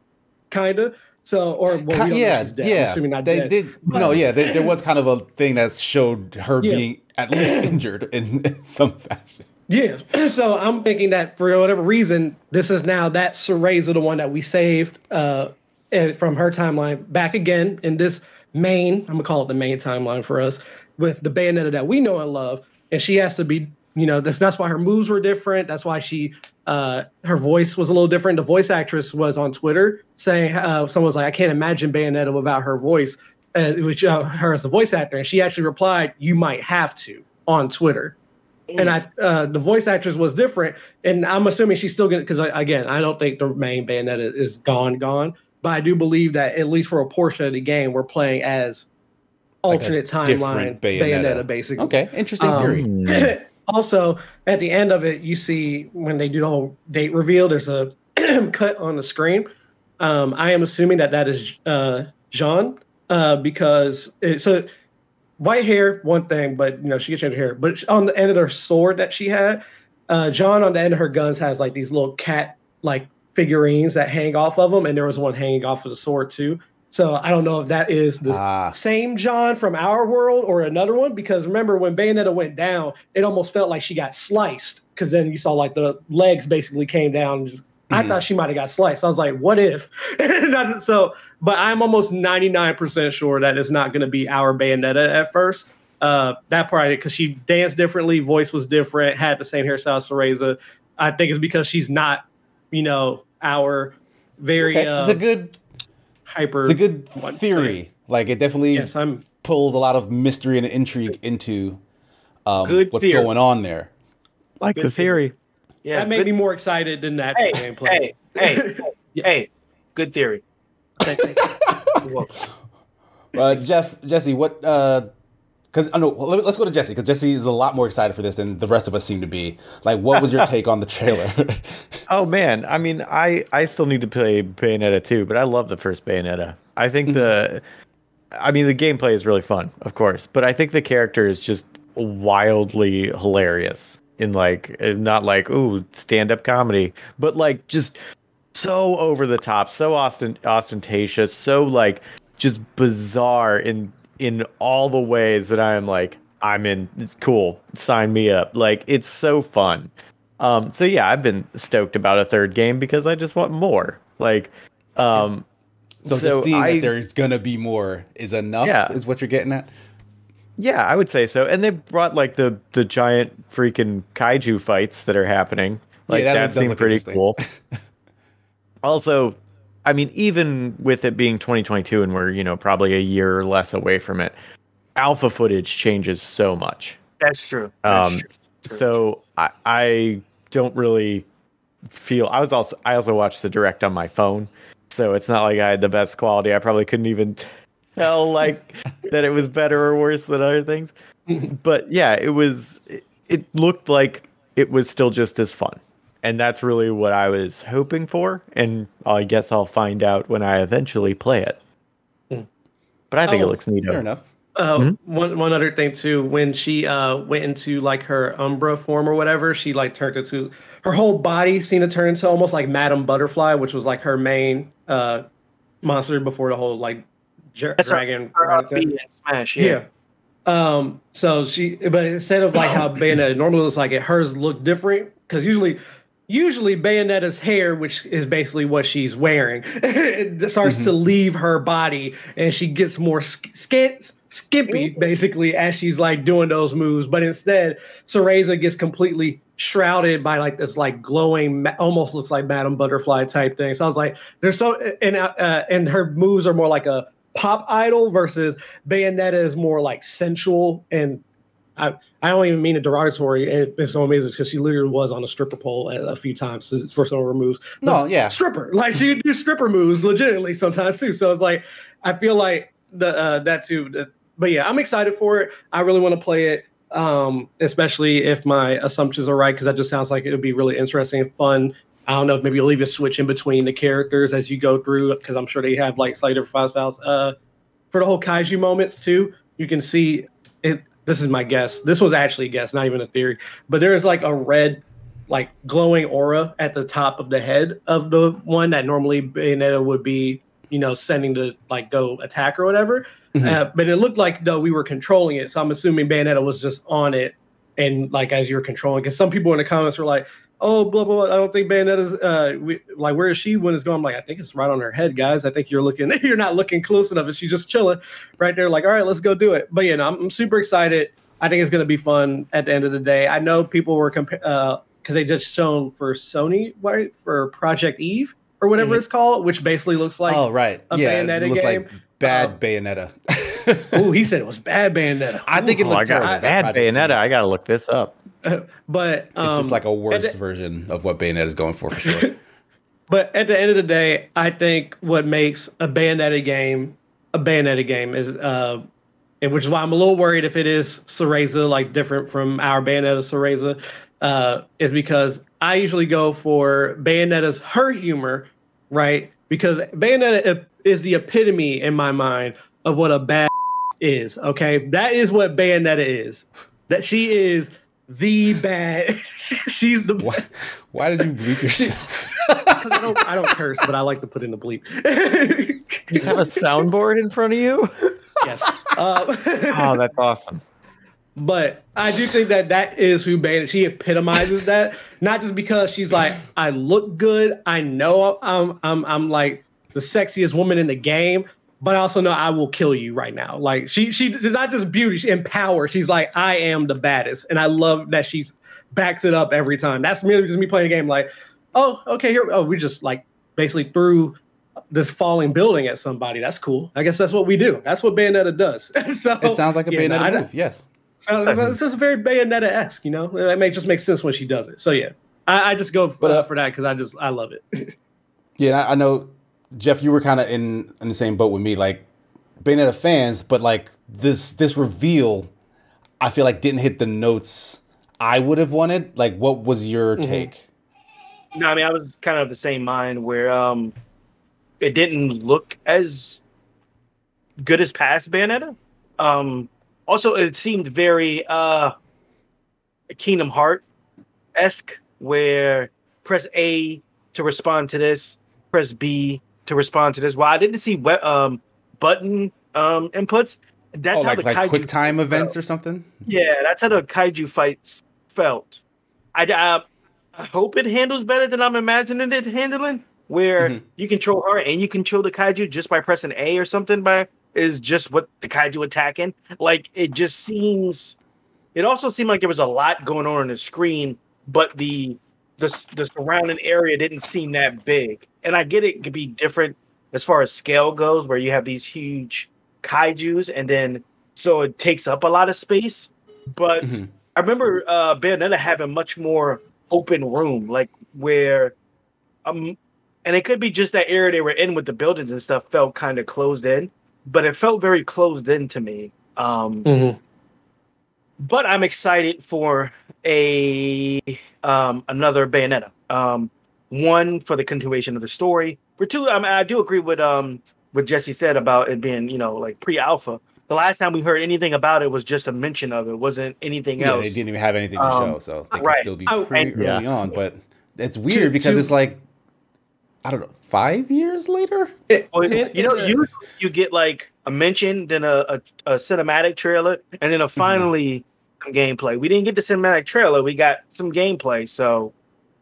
kind of. So, or well, we yeah, yeah, they dead. did. You know, yeah, they, there was kind of a thing that showed her yeah. being at least injured in, in, some fashion. Yeah, so I'm thinking that for whatever reason, this is now that Cereza, the one that we saved uh, from her timeline, back again in this main. I'm gonna call it the main timeline for us with the Bayonetta that we know and love, and she has to be. You know, that's that's why her moves were different. That's why she uh, her voice was a little different. The voice actress was on Twitter saying, uh, someone was like, I can't imagine Bayonetta without her voice, uh, which uh, her as the voice actor. And she actually replied, You might have to on Twitter. And I, uh, the voice actress was different, and I'm assuming she's still gonna. Because again, I don't think the main Bayonetta is gone, gone. But I do believe that at least for a portion of the game, we're playing as alternate like timeline Bayonetta. Bayonetta. basically. Okay, interesting um, theory. also at the end of it, you see when they do the whole date reveal, there's a cut on the screen. Um, I am assuming that that is uh, Jeanne uh, because it, so white hair, one thing, but you know she can change her hair. But on the end of her sword that she had, uh, Jeanne on the end of her guns has like these little cat like figurines that hang off of them, and there was one hanging off of the sword too. So I don't know if that is the ah. same Jeanne from our world or another one. Because remember when Bayonetta went down, it almost felt like she got sliced. Because then you saw like the legs basically came down. and just mm-hmm. I thought she might have got sliced. I was like, what if? so, but I'm almost 99% sure that it's not going to be our Bayonetta at first. Uh, that part because she danced differently, voice was different, had the same hairstyle as Cereza. I think it's because she's not, you know, our very. Okay. Uh, it's a good hyper. It's a good theory. Like it definitely yes, I'm, pulls a lot of mystery and intrigue into um, what's theory. going on there. Like good the theory. theory. Yeah, that made good. me more excited than that hey, gameplay. Hey, hey, hey, good theory. uh, Jeff, Jesse, what uh, because I know. Let's go to Jesse because Jesse is a lot more excited for this than the rest of us seem to be. Like, what was your take on the trailer? oh man, I mean, I I still need to play Bayonetta too, but I love the first Bayonetta. I think mm-hmm. the, I mean, the gameplay is really fun, of course, but I think the character is just wildly hilarious. In like, not like ooh stand up comedy, but like just so over the top, so ostent- ostentatious, so like just bizarre in in all the ways that I am like, I'm in. It's cool. Sign me up. Like it's so fun. Um, so yeah, I've been stoked about a third game because I just want more. Like, um, so, so just seeing I, that there's gonna be more is enough. Yeah. is what you're getting at. Yeah, I would say so. And they brought like the the giant freaking kaiju fights that are happening. Like yeah, that, that seemed pretty cool. also, I mean, even with it being 2022 and we're, you know, probably a year or less away from it, alpha footage changes so much. That's true. That's um, true. So I, I don't really feel. I was also I also watched the direct on my phone, so it's not like I had the best quality. I probably couldn't even tell like that it was better or worse than other things. but yeah, it was. It, it looked like it was still just as fun and that's really what I was hoping for. And I guess I'll find out when I eventually play it. Mm. But I think oh, it looks neat. Fair enough. Uh, mm-hmm. one one other thing too, when she uh, went into like her Umbra form or whatever, she like turned into her whole body seemed to turn into almost like Madame Butterfly, which was like her main uh, monster before the whole like ger- dragon. Her, her smash, yeah. yeah. Um, so she, but instead of like how Bayonetta normally looks like it, hers looked different because usually usually Bayonetta's hair, which is basically what she's wearing, starts mm-hmm. to leave her body and she gets more sk- skit, skimpy basically as she's like doing those moves. But instead, Cereza gets completely shrouded by like this like glowing, almost looks like Madame Butterfly type thing. So I was like, there's so and uh, and her moves are more like a pop idol versus Bayonetta is more like sensual and I, I don't even mean it derogatory if someone means it because she literally was on a stripper pole a, a few times for some of her moves. No, yeah, stripper like she do stripper moves legitimately sometimes too. So it's like I feel like the uh, that too. The, but yeah, I'm excited for it. I really want to play it, um, especially if my assumptions are right because that just sounds like it would be really interesting and fun. I don't know if maybe you'll even switch in between the characters as you go through because I'm sure they have like slightly different file styles. Uh, for the whole kaiju moments too, you can see it this is my guess. This was actually a guess, not even a theory. But there's like a red, like glowing aura at the top of the head of the one that normally Bayonetta would be, you know, sending to like go attack or whatever. Mm-hmm. Uh, but it looked like though we were controlling it, so I'm assuming Bayonetta was just on it and like as you're controlling. Because some people in the comments were like, oh blah blah. blah. I don't think Bayonetta's uh we, like where is she when it's going? I'm like I think it's right on her head, guys. I think you're looking you're not looking close enough, and she's just chilling right there. Like all right, let's go do it. But yeah, no, I'm, I'm super excited. I think it's going to be fun at the end of the day. I know people were comparing uh because they just shown for Sony right for Project Eve or whatever mm-hmm. it's called, which basically looks like oh right a yeah, Bayonetta it looks game. Like bad uh, Bayonetta. oh, he said it was bad Bayonetta. I think it looks oh, terrible. Bad Bayonetta. I got to look this up. but um, it's just um, like a worse the, version of what Bayonetta is going for, for sure. but at the end of the day, I think what makes a Bayonetta game a Bayonetta game is, uh, which is why I'm a little worried if it is Cereza, like different from our Bayonetta Cereza, uh, is because I usually go for Bayonetta's her humor, right? Because Bayonetta is the epitome in my mind of what a bad is. Okay, that is what Bayonetta is. That she is the bad. She's the. Why, why did you bleep yourself? I don't, I don't curse, but I like to put in the bleep. you have a soundboard in front of you? Yes. Uh, oh, that's awesome. But I do think that that is who Bayonetta. She epitomizes that, not just because she's like, I look good, I know I'm, I'm, I'm like the sexiest woman in the game, but I also know I will kill you right now. Like she, she did not just beauty, she empower. She's like, I am the baddest, and I love that she backs it up every time. That's merely just me playing a game. Like, oh, okay, here, oh, we just like basically threw this falling building at somebody. That's cool. I guess that's what we do. That's what Bayonetta does. so it sounds like a yeah, Bayonetta no, move. yes. So it's just very Bayonetta esque, you know. It may just makes sense when she does it. So yeah, I, I just go but, uh, for that because I just I love it. yeah, I know, Jeff. You were kind of in in the same boat with me, like Bayonetta fans, but like this this reveal, I feel like didn't hit the notes I would have wanted. Like, what was your mm-hmm. take? No, I mean I was kind of the same mind where um, it didn't look as good as past Bayonetta. Um, also, it seemed very uh, Kingdom Heart esque, where press A to respond to this, press B to respond to this. While I didn't see we- um, button um, inputs, that's oh, how like, the like kaiju quick time events or something. Yeah, that's how the kaiju fights felt. I, uh, I hope it handles better than I'm imagining it handling, where mm-hmm. you control her and you control the kaiju just by pressing A or something by is just what the kaiju attacking. Like it just seems. It also seemed like there was a lot going on on the screen, but the the the surrounding area didn't seem that big. And I get it could be different as far as scale goes, where you have these huge kaiju's, and then so it takes up a lot of space. But mm-hmm. I remember uh, Bayonetta having much more open room, like where um, and it could be just that area they were in with the buildings and stuff felt kind of closed in but it felt very closed in to me. Um, mm-hmm. But I'm excited for a um, another Bayonetta. Um, one for the continuation of the story. For two, I, mean, I do agree with um what Jesse said about it being you know like pre-alpha. The last time we heard anything about it was just a mention of it. wasn't anything yeah, else. They didn't even have anything to show, so they right. could still be pretty and, early yeah. on. But it's weird to, because to, it's like I don't know, five years later. It, you know, you you get like a mention, then a, a, a cinematic trailer, and then a mm-hmm. finally mm-hmm. Some gameplay. We didn't get the cinematic trailer; we got some gameplay. So,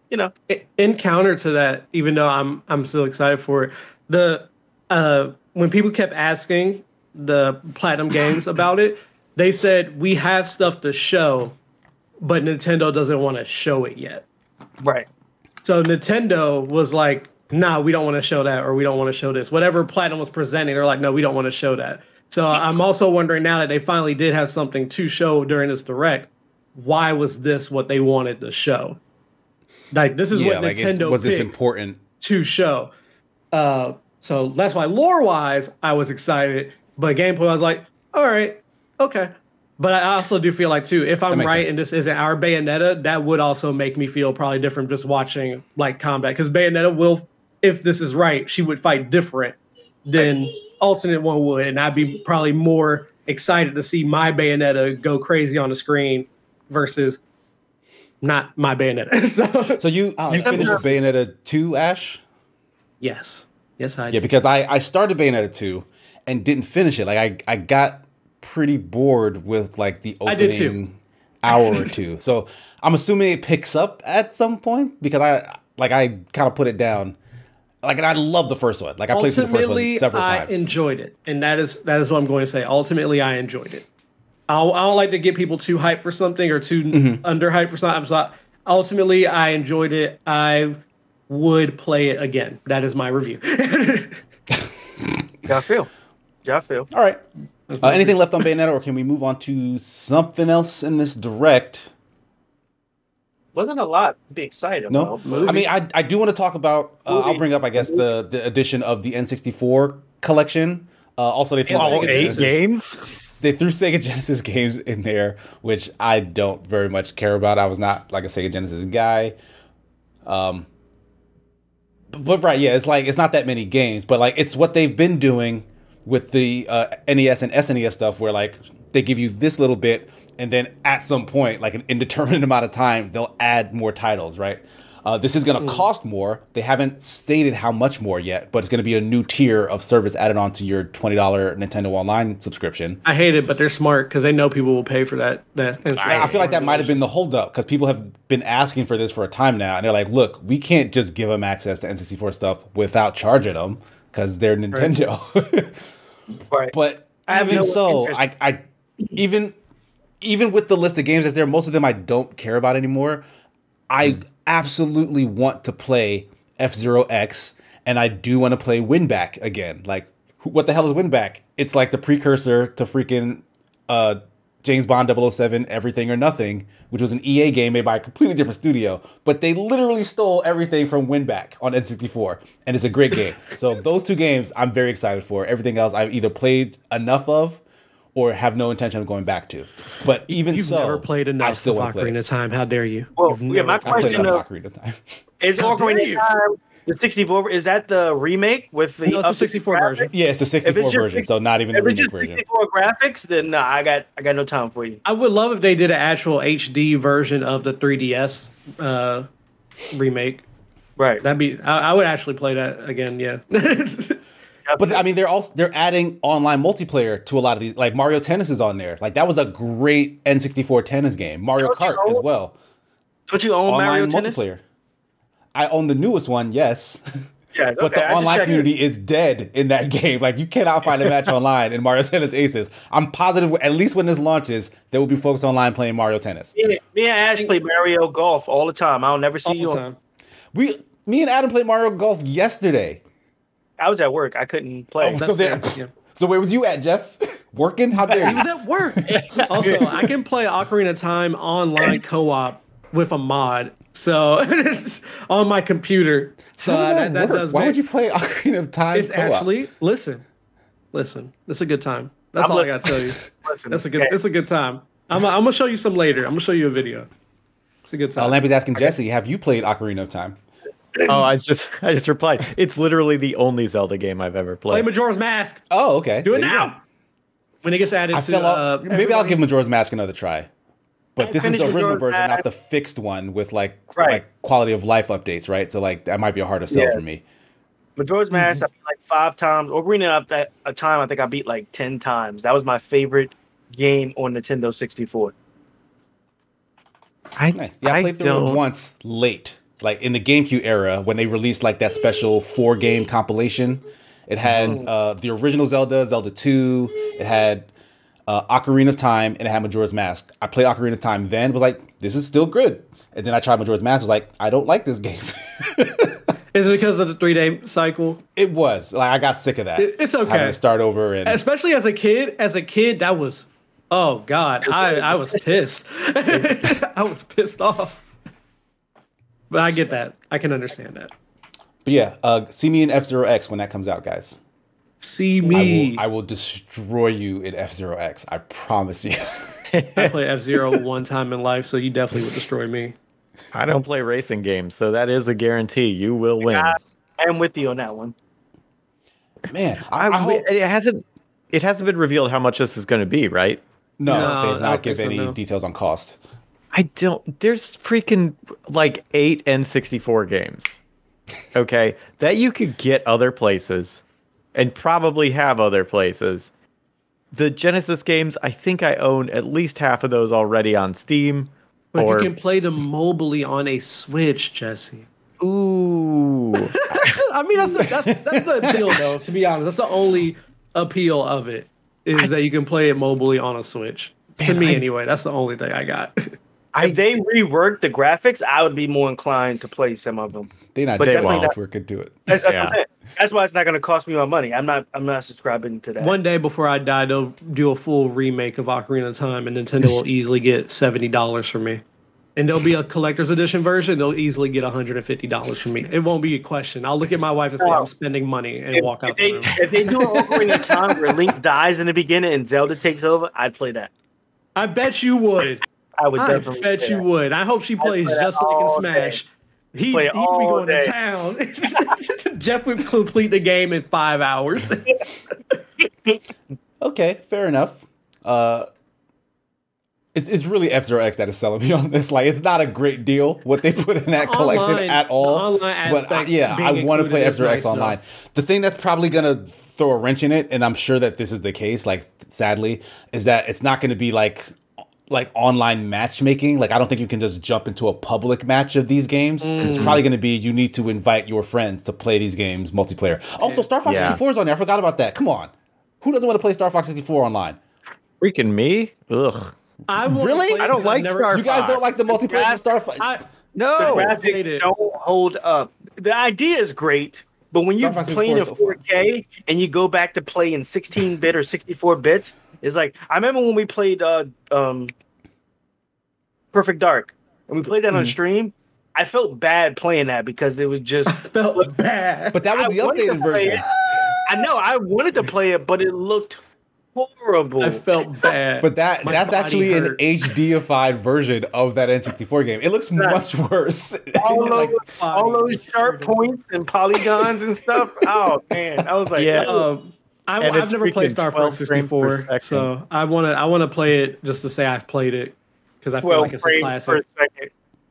you know, in counter to that, even though I'm I'm still excited for it, the uh, when people kept asking the Platinum Games about it, they said we have stuff to show, but Nintendo doesn't want to show it yet. Right. So Nintendo was like, nah, we don't want to show that, or we don't want to show this. Whatever Platinum was presenting, they're like, no, we don't want to show that. So I'm also wondering now that they finally did have something to show during this direct, why was this what they wanted to show? Like this is yeah, what like Nintendo was this important to show. Uh, so that's why lore wise I was excited, but gameplay I was like, all right, okay. But I also do feel like too, if I'm right sense. and this isn't our Bayonetta, that would also make me feel probably different just watching like combat because Bayonetta will if this is right, she would fight different than alternate one would, and I'd be probably more excited to see my Bayonetta go crazy on the screen versus not my Bayonetta. so, so you uh, you finished Bayonetta two, Ash? Yes, yes, I. Did. Yeah, did. because I I started Bayonetta two and didn't finish it. Like I I got pretty bored with like the opening hour or two. So I'm assuming it picks up at some point because I like I kind of put it down like and I love the first one. Like I played through the first one several I times. I enjoyed it, and that is that is what I'm going to say. Ultimately, I enjoyed it. I'll, I don't like to get people too hyped for something or too mm-hmm. under hyped for something. So ultimately, I enjoyed it. I would play it again. That is my review. yeah, I feel. Yeah, I feel. All right. Uh, anything left on Bayonetta, or can we move on to something else in this direct? Wasn't a lot to be excited no. about. I mean, I, I do want to talk about. Uh, I'll bring up, I guess, the the addition of the N64 collection. Uh, also, they threw all eight games. They threw Sega Genesis games in there, which I don't very much care about. I was not like a Sega Genesis guy. Um, but, but right, yeah, it's like it's not that many games, but like it's what they've been doing with the uh, NES and SNES stuff, where like they give you this little bit and then at some point, like an indeterminate amount of time, they'll add more titles, right? Uh, this is going to mm. cost more. They haven't stated how much more yet, but it's going to be a new tier of service added on to your twenty dollar Nintendo Online subscription. I hate it, but they're smart because they know people will pay for that. That I, I feel like that might have been the holdup because people have been asking for this for a time now, and they're like, "Look, we can't just give them access to N64 stuff without charging them because they're Nintendo." Right. right. But even no so, I, I even even with the list of games that's there, most of them I don't care about anymore. I mm absolutely want to play F Zero X, and I do want to play Winback again. Like, what the hell is Winback? It's like the precursor to freaking uh, James Bond 007 Everything or Nothing, which was an EA game made by a completely different studio, but they literally stole everything from Winback on N64, and it's a great game. so those two games I'm very excited for. Everything else I've either played enough of or have no intention of going back to. But even so. You've so, never played enough I still want to play Ocarina of Time. How dare you? Well, You've yeah, my question of, Ocarina of Time. is Ocarina of Time the 64 is that the remake with the no, it's the 64 graphics? version. Yeah, it's the 64 it's version, so not even the remake version. 64 graphics, then no, I got I got no time for you. I would love if they did an actual HD version of the 3DS uh, remake. Right. That'd be I, I would actually play that again, yeah. but I mean, they're also they're adding online multiplayer to a lot of these. Like Mario Tennis is on there. Like that was a great N64 tennis game. Mario don't Kart own, as well. Don't you own online Mario multiplayer? Tennis? I own the newest one, yes. Yeah, but the online community is dead in that game. Like you cannot find a match online in Mario Tennis Aces. I'm positive, at least when this launches, there will be folks online playing Mario Tennis. Yeah, me and Ash play Mario Golf all the time. I'll never see all you. On. We, me and Adam played Mario Golf yesterday. I was at work. I couldn't play. Oh, so, there, so where was you at, Jeff? Working? How dare you? He was at work. also, I can play Ocarina of Time online co-op with a mod. So it's on my computer. So does that, that, that does. Why make, would you play Ocarina of Time? It's co-op? actually listen, listen. It's a good time. That's I'm all li- I got to tell you. listen, that's a good. It's a good time. I'm, I'm gonna show you some later. I'm gonna show you a video. It's a good uh, time. Uh, Lampy's asking Jesse, have you played Ocarina of Time? Oh, I just I just replied. It's literally the only Zelda game I've ever played. Play Majora's Mask. Oh, okay. Do it there now. When it gets added I to, uh, maybe I'll give Majora's Mask another try. But this is the original Majora's version, Mask. not the fixed one with like right. like quality of life updates, right? So like that might be a harder sell yeah. for me. Majora's Mask, mm-hmm. I beat like five times. Ocarina up that a time, I think I beat like ten times. That was my favorite game on Nintendo 64. I, nice. yeah, I, I played through it once late like in the GameCube era when they released like that special four game compilation. It had mm-hmm. uh, the original Zelda, Zelda 2, it had uh, Ocarina of Time, and it had Majora's Mask. I played Ocarina of Time then, was like, this is still good. And then I tried Majora's Mask, was like, I don't like this game. Is it because of the three day cycle? It was. Like I got sick of that. It's okay. Having to start over and especially as a kid, as a kid, that was oh God. I, I was pissed. I was pissed off. But I get that. I can understand that. But yeah, uh, see me in F Zero X when that comes out, guys. See me. I will, I will destroy you in F Zero X. I promise you. I play F Zero one time in life, so you definitely would destroy me. I don't play racing games, so that is a guarantee. You will win. I am with you on that one. Man, I, I hope... it hasn't. It hasn't been revealed how much this is going to be, right? No, no they did not give any no. details on cost. I don't. There's freaking like eight N64 games, okay, that you could get other places and probably have other places. The Genesis games, I think I own at least half of those already on Steam. But or... you can play them mobily on a Switch, Jesse. Ooh. I mean, that's the, that's, that's the appeal, though. To be honest, that's the only appeal of it is I... that you can play it mobily on a Switch. Man, to me, I... anyway, that's the only thing I got. if they reworked the graphics, I would be more inclined to play some of them. They not but definitely not, work could do it. That's, that's, yeah. that's why it's not going to cost me my money. I'm not. I'm not subscribing to that. One day before I die, they'll do a full remake of Ocarina of Time, and Nintendo will easily get seventy dollars from me. And there'll be a collector's edition version. They'll easily get $150 from me. It won't be a question. I'll look at my wife and say, I'm spending money and if, walk out if they, the If they do an Ocarina of Time where Link dies in the beginning and Zelda takes over, I'd play that. I bet you would. I would I definitely. bet you that. would. I hope she plays just like in Smash. Day. He, he'd be going day. to town. Jeff would complete the game in five hours. okay, fair enough. Uh, it's, it's really F Zero X that is selling me on this. Like, it's not a great deal what they put in that collection online, at all. but I, yeah, I want to play F Zero X online. Though. The thing that's probably gonna throw a wrench in it, and I'm sure that this is the case. Like, sadly, is that it's not going to be like like online matchmaking. Like I don't think you can just jump into a public match of these games. Mm. It's probably going to be you need to invite your friends to play these games multiplayer. Also, Star Fox yeah. 64 is on there. I forgot about that. Come on, who doesn't want to play Star Fox 64 online? Freaking me! Ugh. I really? I don't like never, Star. You guys don't like the multiplayer of Star Fox? no, the graphics don't hold up. The idea is great, but when you're playing in 4K and you go back to play in 16 bit or 64 bits, it's like I remember when we played uh, um, Perfect Dark and we played that mm-hmm. on stream. I felt bad playing that because it was just I felt bad. But that was I the updated version. I know I wanted to play it, but it looked horrible. I felt bad. But that My that's actually hurt. an HDified version of that N64 game. It looks much worse. All, like, those, all those sharp points and polygons and stuff. Oh man, I was like, yeah. Um, I, have never played Star Fox 64, so I want to I want to play it just to say I've played it because I feel like it's a classic.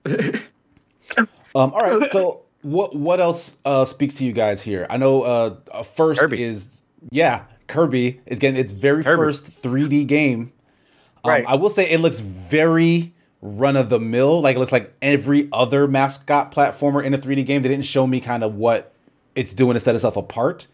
um, all right, so what what else uh, speaks to you guys here? I know uh, first Kirby. is yeah, Kirby is getting its very Kirby. first 3D game. Um, right. I will say it looks very run of the mill. Like it looks like every other mascot platformer in a 3D game. They didn't show me kind of what it's doing to set itself apart.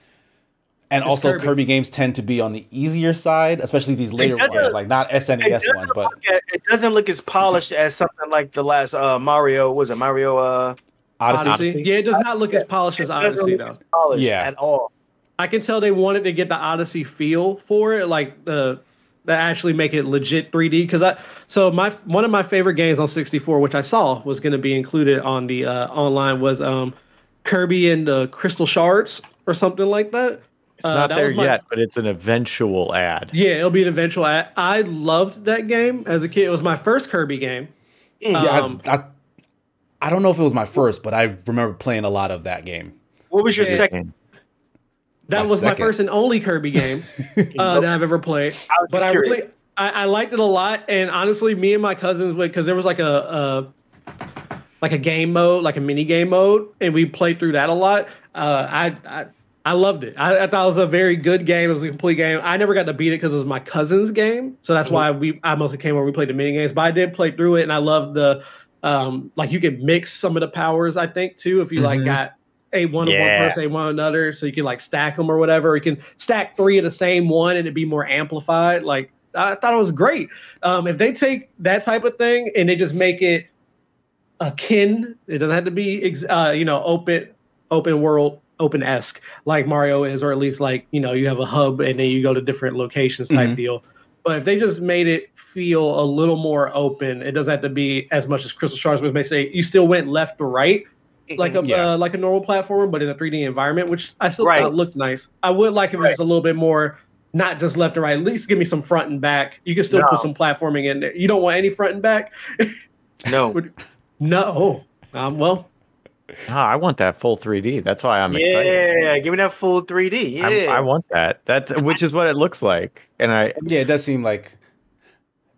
And it's also, Kirby. Kirby. games tend to be on the easier side, especially these later ones, like not SNES ones. But at, it doesn't look as polished as something like the last uh, Mario. Was it Mario? Uh, Odyssey? Odyssey? Yeah, it does not look as polished as Odyssey, though. yeah, at all. I can tell they wanted to get the Odyssey feel for it, like the that actually make it legit 3D. Because I so my one of my favorite games on 64, which I saw was going to be included on the uh, online, was um, Kirby and the Crystal Shards or something like that. It's uh, not there my, yet, but it's an eventual ad. Yeah, it'll be an eventual ad. I loved that game as a kid. It was my first Kirby game. Yeah, um, I, I, I, don't know if it was my first, but I remember playing a lot of that game. What was your second? That my was second. my first and only Kirby game uh, that I've ever played. I but I really, I, I, liked it a lot. And honestly, me and my cousins would because there was like a, a, like a game mode, like a mini game mode, and we played through that a lot. Uh, I, I I loved it. I, I, thought it was a very good game. It was a complete game. I never got to beat it because it was my cousin's game, so that's mm-hmm. why we I mostly came where we played the mini games. But I did play through it, and I loved the um like you could mix some of the powers. I think too if you mm-hmm. like got a one yeah. of one person, a one another. So you can like stack them or whatever. You can stack three of the same one and it'd be more amplified. Like I thought it was great. Um, if they take that type of thing and they just make it akin, it doesn't have to be uh, you know open open world open esque like Mario is, or at least like you know you have a hub and then you go to different locations type mm-hmm. deal. But if they just made it feel a little more open, it doesn't have to be as much as Crystal Shards, which may say you still went left to right, like a yeah. uh, like a normal platform, but in a 3D environment, which I still right. thought looked nice. I would like if right. it was a little bit more, not just left or right. At least give me some front and back. You can still no. put some platforming in there. You don't want any front and back. No, no. Um, well, Oh, I want that full 3D. That's why I'm yeah, excited. Yeah, give me that full 3D. Yeah, I, I want that. That's which is what it looks like. And I yeah, it does seem like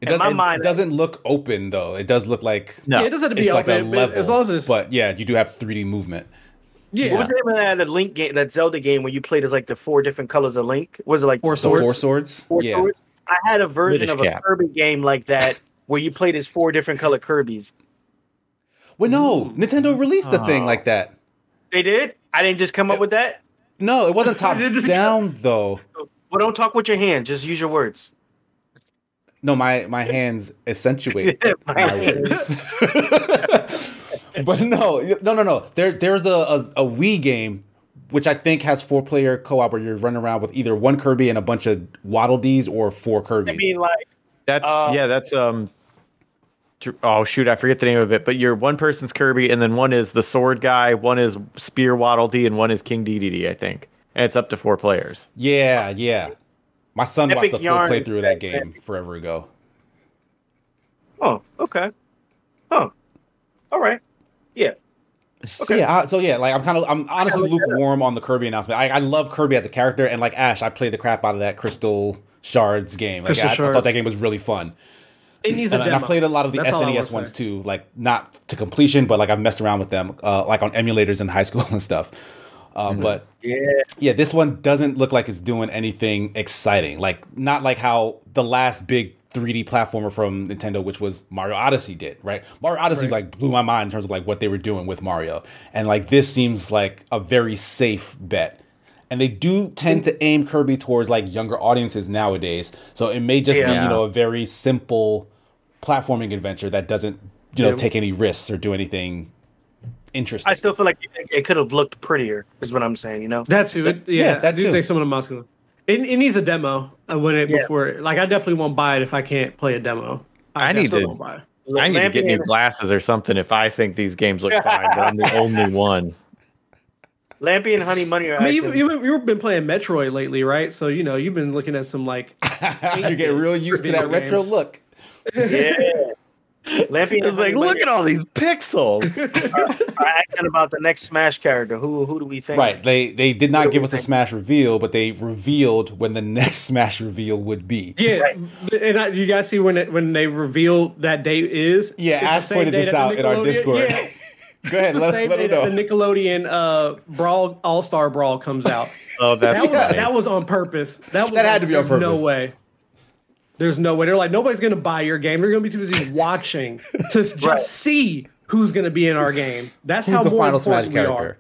it doesn't, mind, it doesn't look open though. It does look like no. Yeah, it doesn't have to be open. Like level, as long as it's... but yeah, you do have 3D movement. Yeah. What was the name of that, Link game, that Zelda game where you played as like the four different colors of Link? Was it like four swords? Four swords. Four yeah. Swords? I had a version British of a cap. Kirby game like that where you played as four different color Kirby's. Well, no, Nintendo released a oh. thing like that. They did. I didn't just come up with that. No, it wasn't top down though. Well, don't talk with your hands. Just use your words. No, my my hands accentuate my words. but no, no, no, no. There there's a, a, a Wii game which I think has four player co op where you're running around with either one Kirby and a bunch of Waddle Dees or four Kirby's. I mean, like that's uh, yeah, that's um. Oh shoot, I forget the name of it, but you're one person's Kirby, and then one is the sword guy, one is Spear Waddle Dee, and one is King Dedede, I think, and it's up to four players. Yeah, yeah. My son Epic watched a full playthrough of that game forever ago. Oh, okay. Oh, all right. Yeah. Okay. Yeah. So yeah, like I'm kind of I'm honestly lukewarm on the Kirby announcement. I, I love Kirby as a character, and like Ash, I played the crap out of that Crystal Shards game. Like I, I, thought that game was really fun. It needs a and, demo. I've played a lot of the That's SNES ones too, like not to completion, but like I've messed around with them, uh, like on emulators in high school and stuff. Uh, mm-hmm. But yeah, yeah, this one doesn't look like it's doing anything exciting. Like not like how the last big 3D platformer from Nintendo, which was Mario Odyssey, did right. Mario Odyssey right. like blew my mind in terms of like what they were doing with Mario, and like this seems like a very safe bet. And they do tend to aim Kirby towards like younger audiences nowadays, so it may just yeah. be you know a very simple platforming adventure that doesn't you know yeah. take any risks or do anything interesting. I still feel like it, it could have looked prettier, is what I'm saying. You know, that's who. It, yeah, yeah, that I do too. think some of the muscular. It, it needs a demo uh, when it yeah. before. Like I definitely won't buy it if I can't play a demo. I, I need to. buy it. I need to get new glasses or something if I think these games look fine, but I'm the only one. Lampy and Honey Money are. I mean, you, you, you've been playing Metroid lately, right? So you know you've been looking at some like. You're getting real used to that games. retro look. Yeah. Lampy is like, look at all these pixels. are, are asking about the next Smash character. Who who do we think? Right. They they did not give us think? a Smash reveal, but they revealed when the next Smash reveal would be. Yeah, right. and I, you guys see when it when they reveal that date is. Yeah, Ash pointed this out in our Discord. Yeah. Go ahead, let, let them know. The Nickelodeon uh, Brawl All Star Brawl comes out. oh, that's that was, that was on purpose. That was that had to be on purpose. No way. There's no way. They're like, nobody's going to buy your game. They're going to be too busy watching to just right. see who's going to be in our game. That's who's how the final Smash character.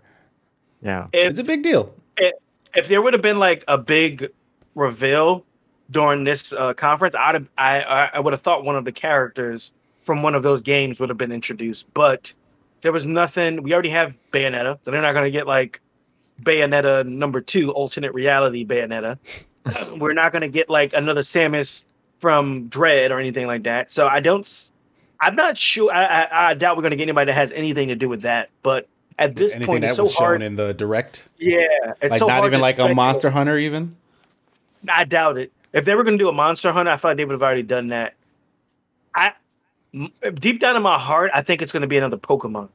Yeah, if, it's a big deal. If, if there would have been like a big reveal during this uh, conference, I'd have, I I would have thought one of the characters from one of those games would have been introduced, but there was nothing. We already have Bayonetta, so they're not going to get like Bayonetta number two, alternate reality Bayonetta. We're not going to get like another Samus from Dread or anything like that. So I don't. I'm not sure. I, I, I doubt we're going to get anybody that has anything to do with that. But at this anything point, it's so hard. in the direct. Yeah, it's like so not even like a Monster Hunter, even. I doubt it. If they were going to do a Monster Hunter, I thought like they would have already done that. I deep down in my heart, I think it's going to be another Pokemon.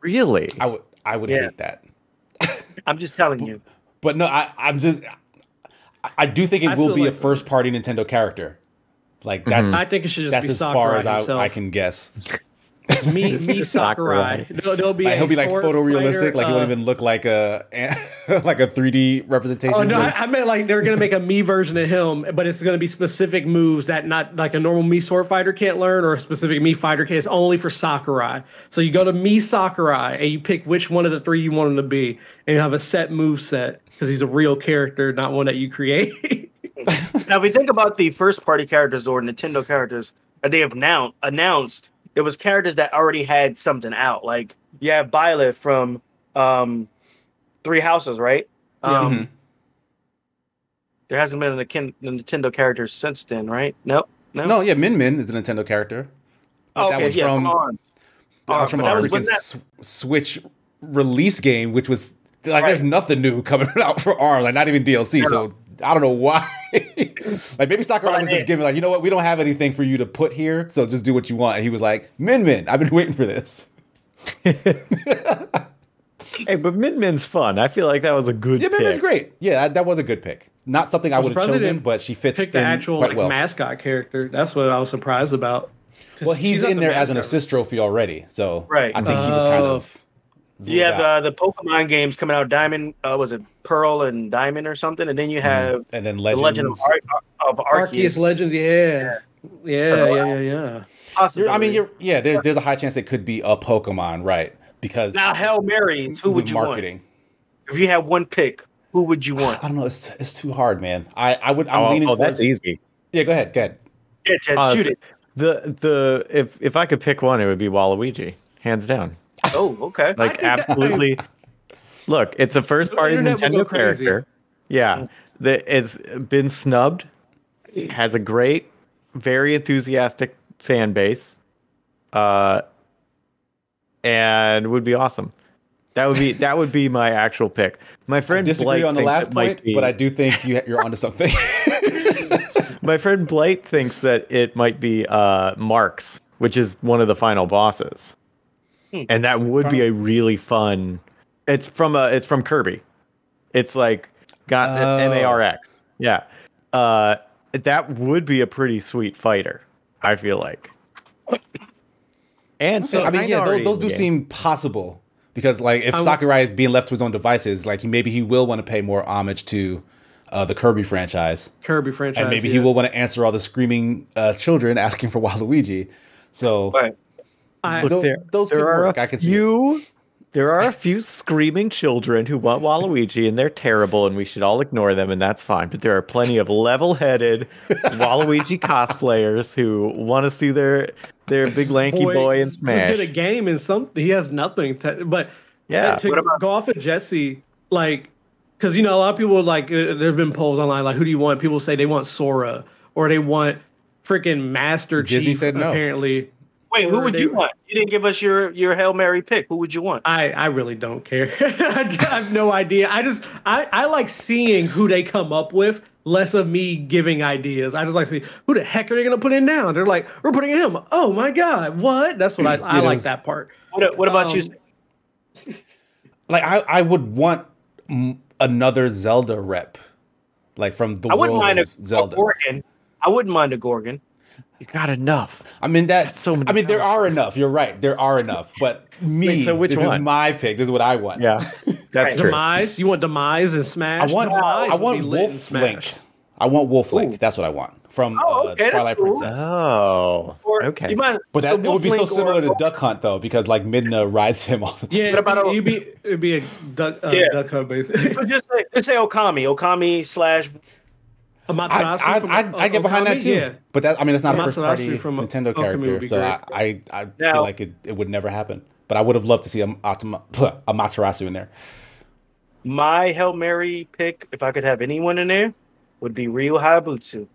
Really? I would. I would yeah. hate that. I'm just telling you. But no, I, I'm just. I do think it I will be like a first party Nintendo character. Like mm-hmm. that's. Mm-hmm. I think it should just that's be as far as I, I, can guess. Mii, Mii Sakurai. There'll, there'll be like, he'll be like photorealistic. Like he won't even look like a like a 3D representation. Oh no, I, I, meant like they're gonna make a Mii version of him, but it's gonna be specific moves that not like a normal Mii sword fighter can't learn, or a specific Mii fighter can. It's only for Sakurai. So you go to Mii Sakurai and you pick which one of the three you want him to be, and you have a set move set because he's a real character, not one that you create. now, if we think about the first party characters or Nintendo characters that they have now announced, it was characters that already had something out. Like you have Byleth from um, Three Houses, right? Um, mm-hmm. There hasn't been a Nintendo character since then, right? Nope. No, no, yeah, Min Min is a Nintendo character. Oh, okay, that was yeah, from, That was from a freaking that... Switch release game, which was like right. there's nothing new coming out for ARM, like not even DLC. So I don't know why. like maybe Sakurai was just giving like, you know what, we don't have anything for you to put here, so just do what you want. And he was like, Min Min, I've been waiting for this. hey, but Min Min's fun. I feel like that was a good. Yeah, Min Min's great. Yeah, that, that, was a good pick. Not something I would have chosen, but she fits. Pick the actual like well. mascot character. That's what I was surprised about. Well, he's in there as an assist trophy already, so right. I think uh, he was kind of you have uh, the Pokemon games coming out. Diamond uh, was it Pearl and Diamond or something, and then you mm-hmm. have mm. and then Legends. the Legend of, Ar- of Arceus. Arceus Legends. Yeah, yeah, so, yeah, yeah, yeah. I mean, you're yeah. There's there's a high chance it could be a Pokemon, right? Because now Hail Marys, who would you marketing. want? If you had one pick, who would you want? I don't know. It's it's too hard, man. I I would. I'm oh, leaning oh, towards. That's easy. Yeah, go ahead. Go ahead. Yeah, just uh, shoot it. The the if if I could pick one, it would be Waluigi, hands down. Oh, okay. Like absolutely. Look, it's a first party Nintendo character. Yeah, the, it's been snubbed. Has a great, very enthusiastic fan base, uh, and would be awesome. That would be that would be my actual pick. My friend I disagree Blake on the last point, be, but I do think you, you're onto something. my friend Blake thinks that it might be uh, Marx, which is one of the final bosses. Hmm. and that would from, be a really fun. It's from a. It's from Kirby. It's like got oh. M A R X. Yeah, uh, that would be a pretty sweet fighter. I feel like. And so I mean, yeah, those, those do seem possible because like if Sakurai is being left to his own devices, like maybe he will want to pay more homage to uh, the Kirby franchise. Kirby franchise, and maybe yeah. he will want to answer all the screaming uh, children asking for Waluigi. So, right. I, Look, there, those there are work. I can few, see. There are a few screaming children who want Waluigi, and they're terrible, and we should all ignore them, and that's fine. But there are plenty of level-headed Waluigi cosplayers who want to see their their big lanky boy, boy in Smash. Just get a game and something. He has nothing. To, but yeah, to about- go off of Jesse, like, because you know a lot of people like uh, there have been polls online like, who do you want? People say they want Sora or they want freaking Master Disney Chief. Said no. Apparently, Wait, who would you want? You didn't give us your your hail mary pick. Who would you want? I I really don't care. I have no idea. I just I I like seeing who they come up with. Less of me giving ideas. I just like to see who the heck are they going to put in now. They're like, we're putting him. Oh my god, what? That's what I, I like that part. What, what about um, you? Like I I would want another Zelda rep, like from the I wouldn't world mind a, Zelda. A Goron. I wouldn't mind a Goron. You got enough. I mean that. That's so many I mean, there are enough. You're right. There are enough. But me, Wait, so which this one? is my pick. This is what I want. Yeah, that's right. true. Demise. You want demise and smash? I want. Demise I want Wolf Link. I want Wolf Link. That's what I want from oh, uh, okay, uh, Twilight cool. Princess. Oh, okay. Mind, but that so it would be so similar to Duck Hunt though, because like Midna rides him all the time. Yeah, what about it'd be it'd be a Duck, uh, yeah. Duck Hunt basically. so just say, just say Okami, Okami slash Amaterasu I, I, from, I, I get behind that too. Yeah. But that I mean, it's not Amaterasu a first party from Nintendo character, so I, I, I now, feel like it, it would never happen. But I would have loved to see a, a Amaterasu in there. My Hail Mary pick, if I could have anyone in there, would be Ryu Hayabusa.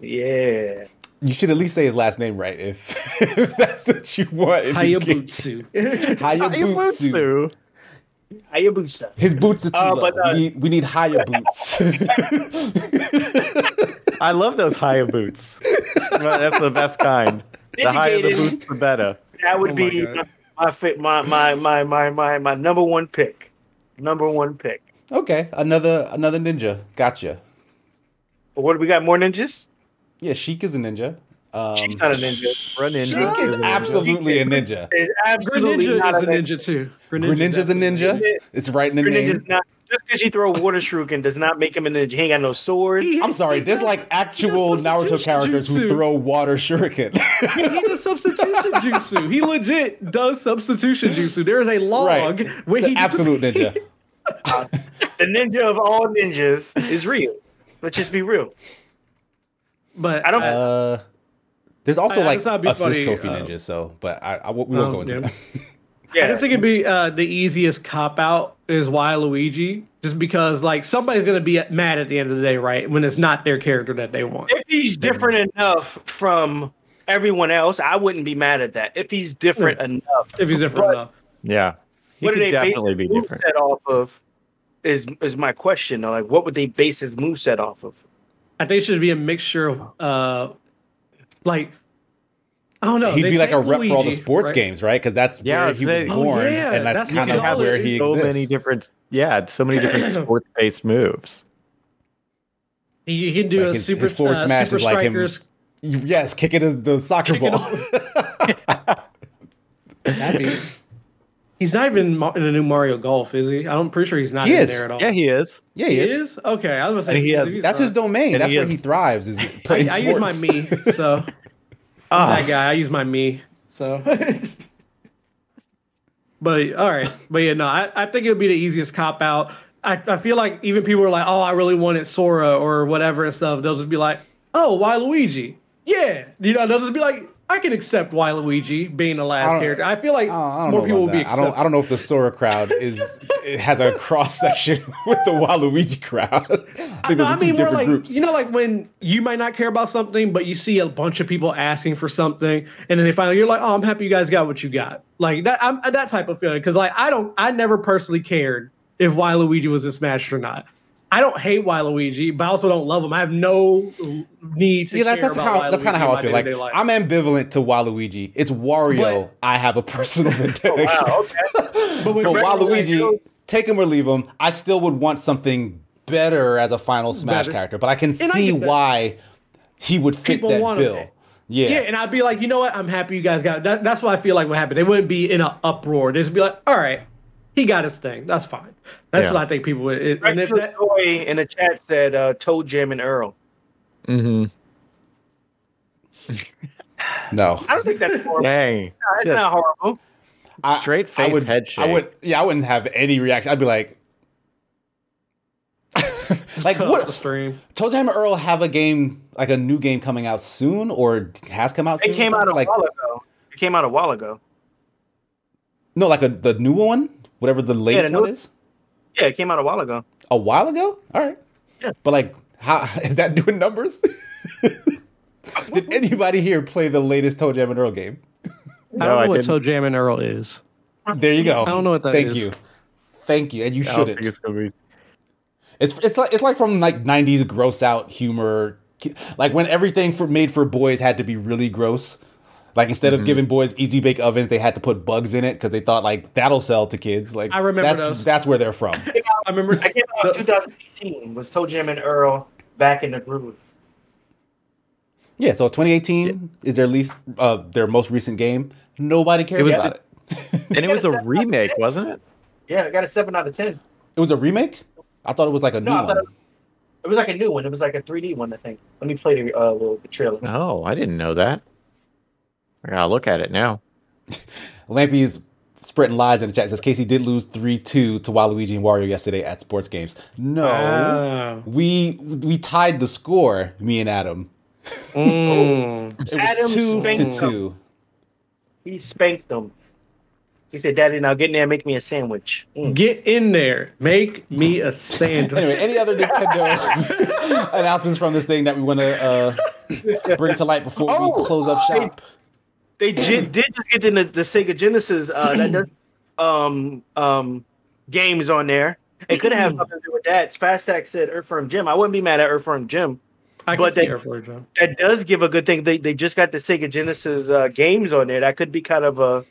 Yeah. You should at least say his last name right if, if that's what you want. Hayabusa. Hayabusa. Hayabusa. His boots are too uh, but, uh, we, need, we need higher boots. I love those higher boots. That's the best kind. The higher the boots, the better. That would oh be my, my, my my my my my number one pick. Number one pick. Okay, another another ninja. Gotcha. What do we got? More ninjas? Yeah, Sheik is a ninja. Um, She's not a ninja. Run ninja. Sheik is, is absolutely a ninja. Is absolutely Greninja not is a ninja, ninja too. Greninja's a ninja. It's right in the Greninja's name. Not, just because you throw water shuriken does not make him a ninja. He ain't got no swords. He, I'm sorry. There's like actual Naruto characters jutsu. who throw water shuriken. he does substitution jutsu. He legit does substitution jutsu. There is a log right. where he absolute ninja. Uh, the ninja of all ninjas is real. Let's just be real. But I don't. Uh, there's also I, like assist funny, trophy uh, ninjas. So, but I, I we won't oh, go into. Yeah. Yeah. I just think it'd be uh, the easiest cop out is Waluigi, just because like somebody's gonna be mad at the end of the day, right? When it's not their character that they want. If he's different enough from everyone else, I wouldn't be mad at that. If he's different yeah. enough, if he's different but enough, yeah, he what do they definitely base be different. Set off of is is my question. Like, what would they base his move set off of? I think it should be a mixture of uh, like I don't know. He'd be like a rep Luigi, for all the sports right? games, right? Because that's yeah, where he was born, oh, yeah, and that's, that's kind of where he so exists. many different, yeah, so many different sports-based moves. He, he can do like a his, super. His forward uh, smash is like him. Yes, kick it as the soccer kicking ball. That'd be. He's not even in a new Mario Golf, is he? I'm pretty sure he's not he in is. there at all. Yeah, he is. Yeah, he, he is. is. Okay, I was gonna say he has, that's his domain. That's where he thrives. Is playing I, I use my Mii, so Oh. That guy, I use my Mii. So, but all right, but yeah, no, I, I think it would be the easiest cop out. I, I feel like even people are like, oh, I really wanted Sora or whatever and stuff. They'll just be like, oh, Waluigi? Yeah, you know, they'll just be like, I can accept Waluigi being the last character. I feel like I more people will be. I don't. I don't know if the Sora crowd is has a cross section with the Waluigi crowd. I, I, I mean, more like groups. you know, like when you might not care about something, but you see a bunch of people asking for something, and then they finally you're like, oh, I'm happy you guys got what you got. Like that. I'm that type of feeling because like I don't. I never personally cared if Waluigi was a Smash or not. I don't hate Waluigi, but I also don't love him. I have no need to. Yeah, that's, that's how Waluigi that's kind of how I feel. Like life. I'm ambivalent to Waluigi. It's Wario. But, I have a personal vendetta. oh, wow, okay. but, but Waluigi, take him or leave him. I still would want something better as a final Smash better. character, but I can and see I why he would fit People that bill. Him. Yeah. Yeah, and I'd be like, you know what? I'm happy you guys got it. That, that's what I feel like would happen. They wouldn't be in an uproar. They'd just be like, all right, he got his thing. That's fine. That's Yeah. what I think people would. It, and if that, Joy in the chat said uh, Toe Jam and Earl. Mm-hmm. No. I don't think that's horrible. Dang. No, it's Just not horrible. I- straight I face would, head I would, yeah, I wouldn't have any reaction. I'd be like, like what? the stream. Toe Jam and Earl have a game, like a new game coming out soon, or has come out. It soon or came out a like while ago. It came out a while ago. no, like a the new one, whatever the latest new- one is. Yeah, it came out a while ago. A while ago. All right. Yeah. But like, how is that doing numbers? Did anybody here play the latest ToeJam and Earl game? I don't I know what didn't. ToeJam and Earl is. There you go. I don't know what that Thank is. you. Thank you. And you I shouldn't. it's be. It's it's like it's like from like '90s gross out humor, like when everything for made for boys had to be really gross. Like instead Mm-hmm. of giving boys easy bake ovens, they had to put bugs in it because they thought like that'll sell to kids. Like I remember that's those. that's where they're from. I remember. I came out in 2018. Was ToeJam and Earl back in the groove? Yeah. So 2018 is their least uh their most recent game. Nobody cares It was- about it. And it was a remake, wasn't it? Yeah, I got a seven out of ten. It was a remake. I thought it was like a new No, I thought one. it, it was like a new one. It was like a 3D one, I think. Let me play the uh, little the trailer. Oh, I didn't know that. I gotta look at it now. Lampy's spreading lies in the chat. It says Casey did lose three two to Waluigi and Wario yesterday at sports games. No. We we tied the score, me and Adam. Mm. It was Adam two spanked to two. He spanked them. He said, "Daddy, now get in there and make me a sandwich." Mm. Get in there. Make me a sandwich. Anyway, any other Nintendo announcements from this thing that we want to uh, bring to light before Oh, we close up shop? They j- did just get in the, the Sega Genesis uh, that does, um um games on there. It could have something to do with that. Fastac said Earthworm Jim. I wouldn't be mad at Earthworm Jim. I can But see they- her for. That does give a good thing. They they just got the Sega Genesis uh, games on there. That could be kind of a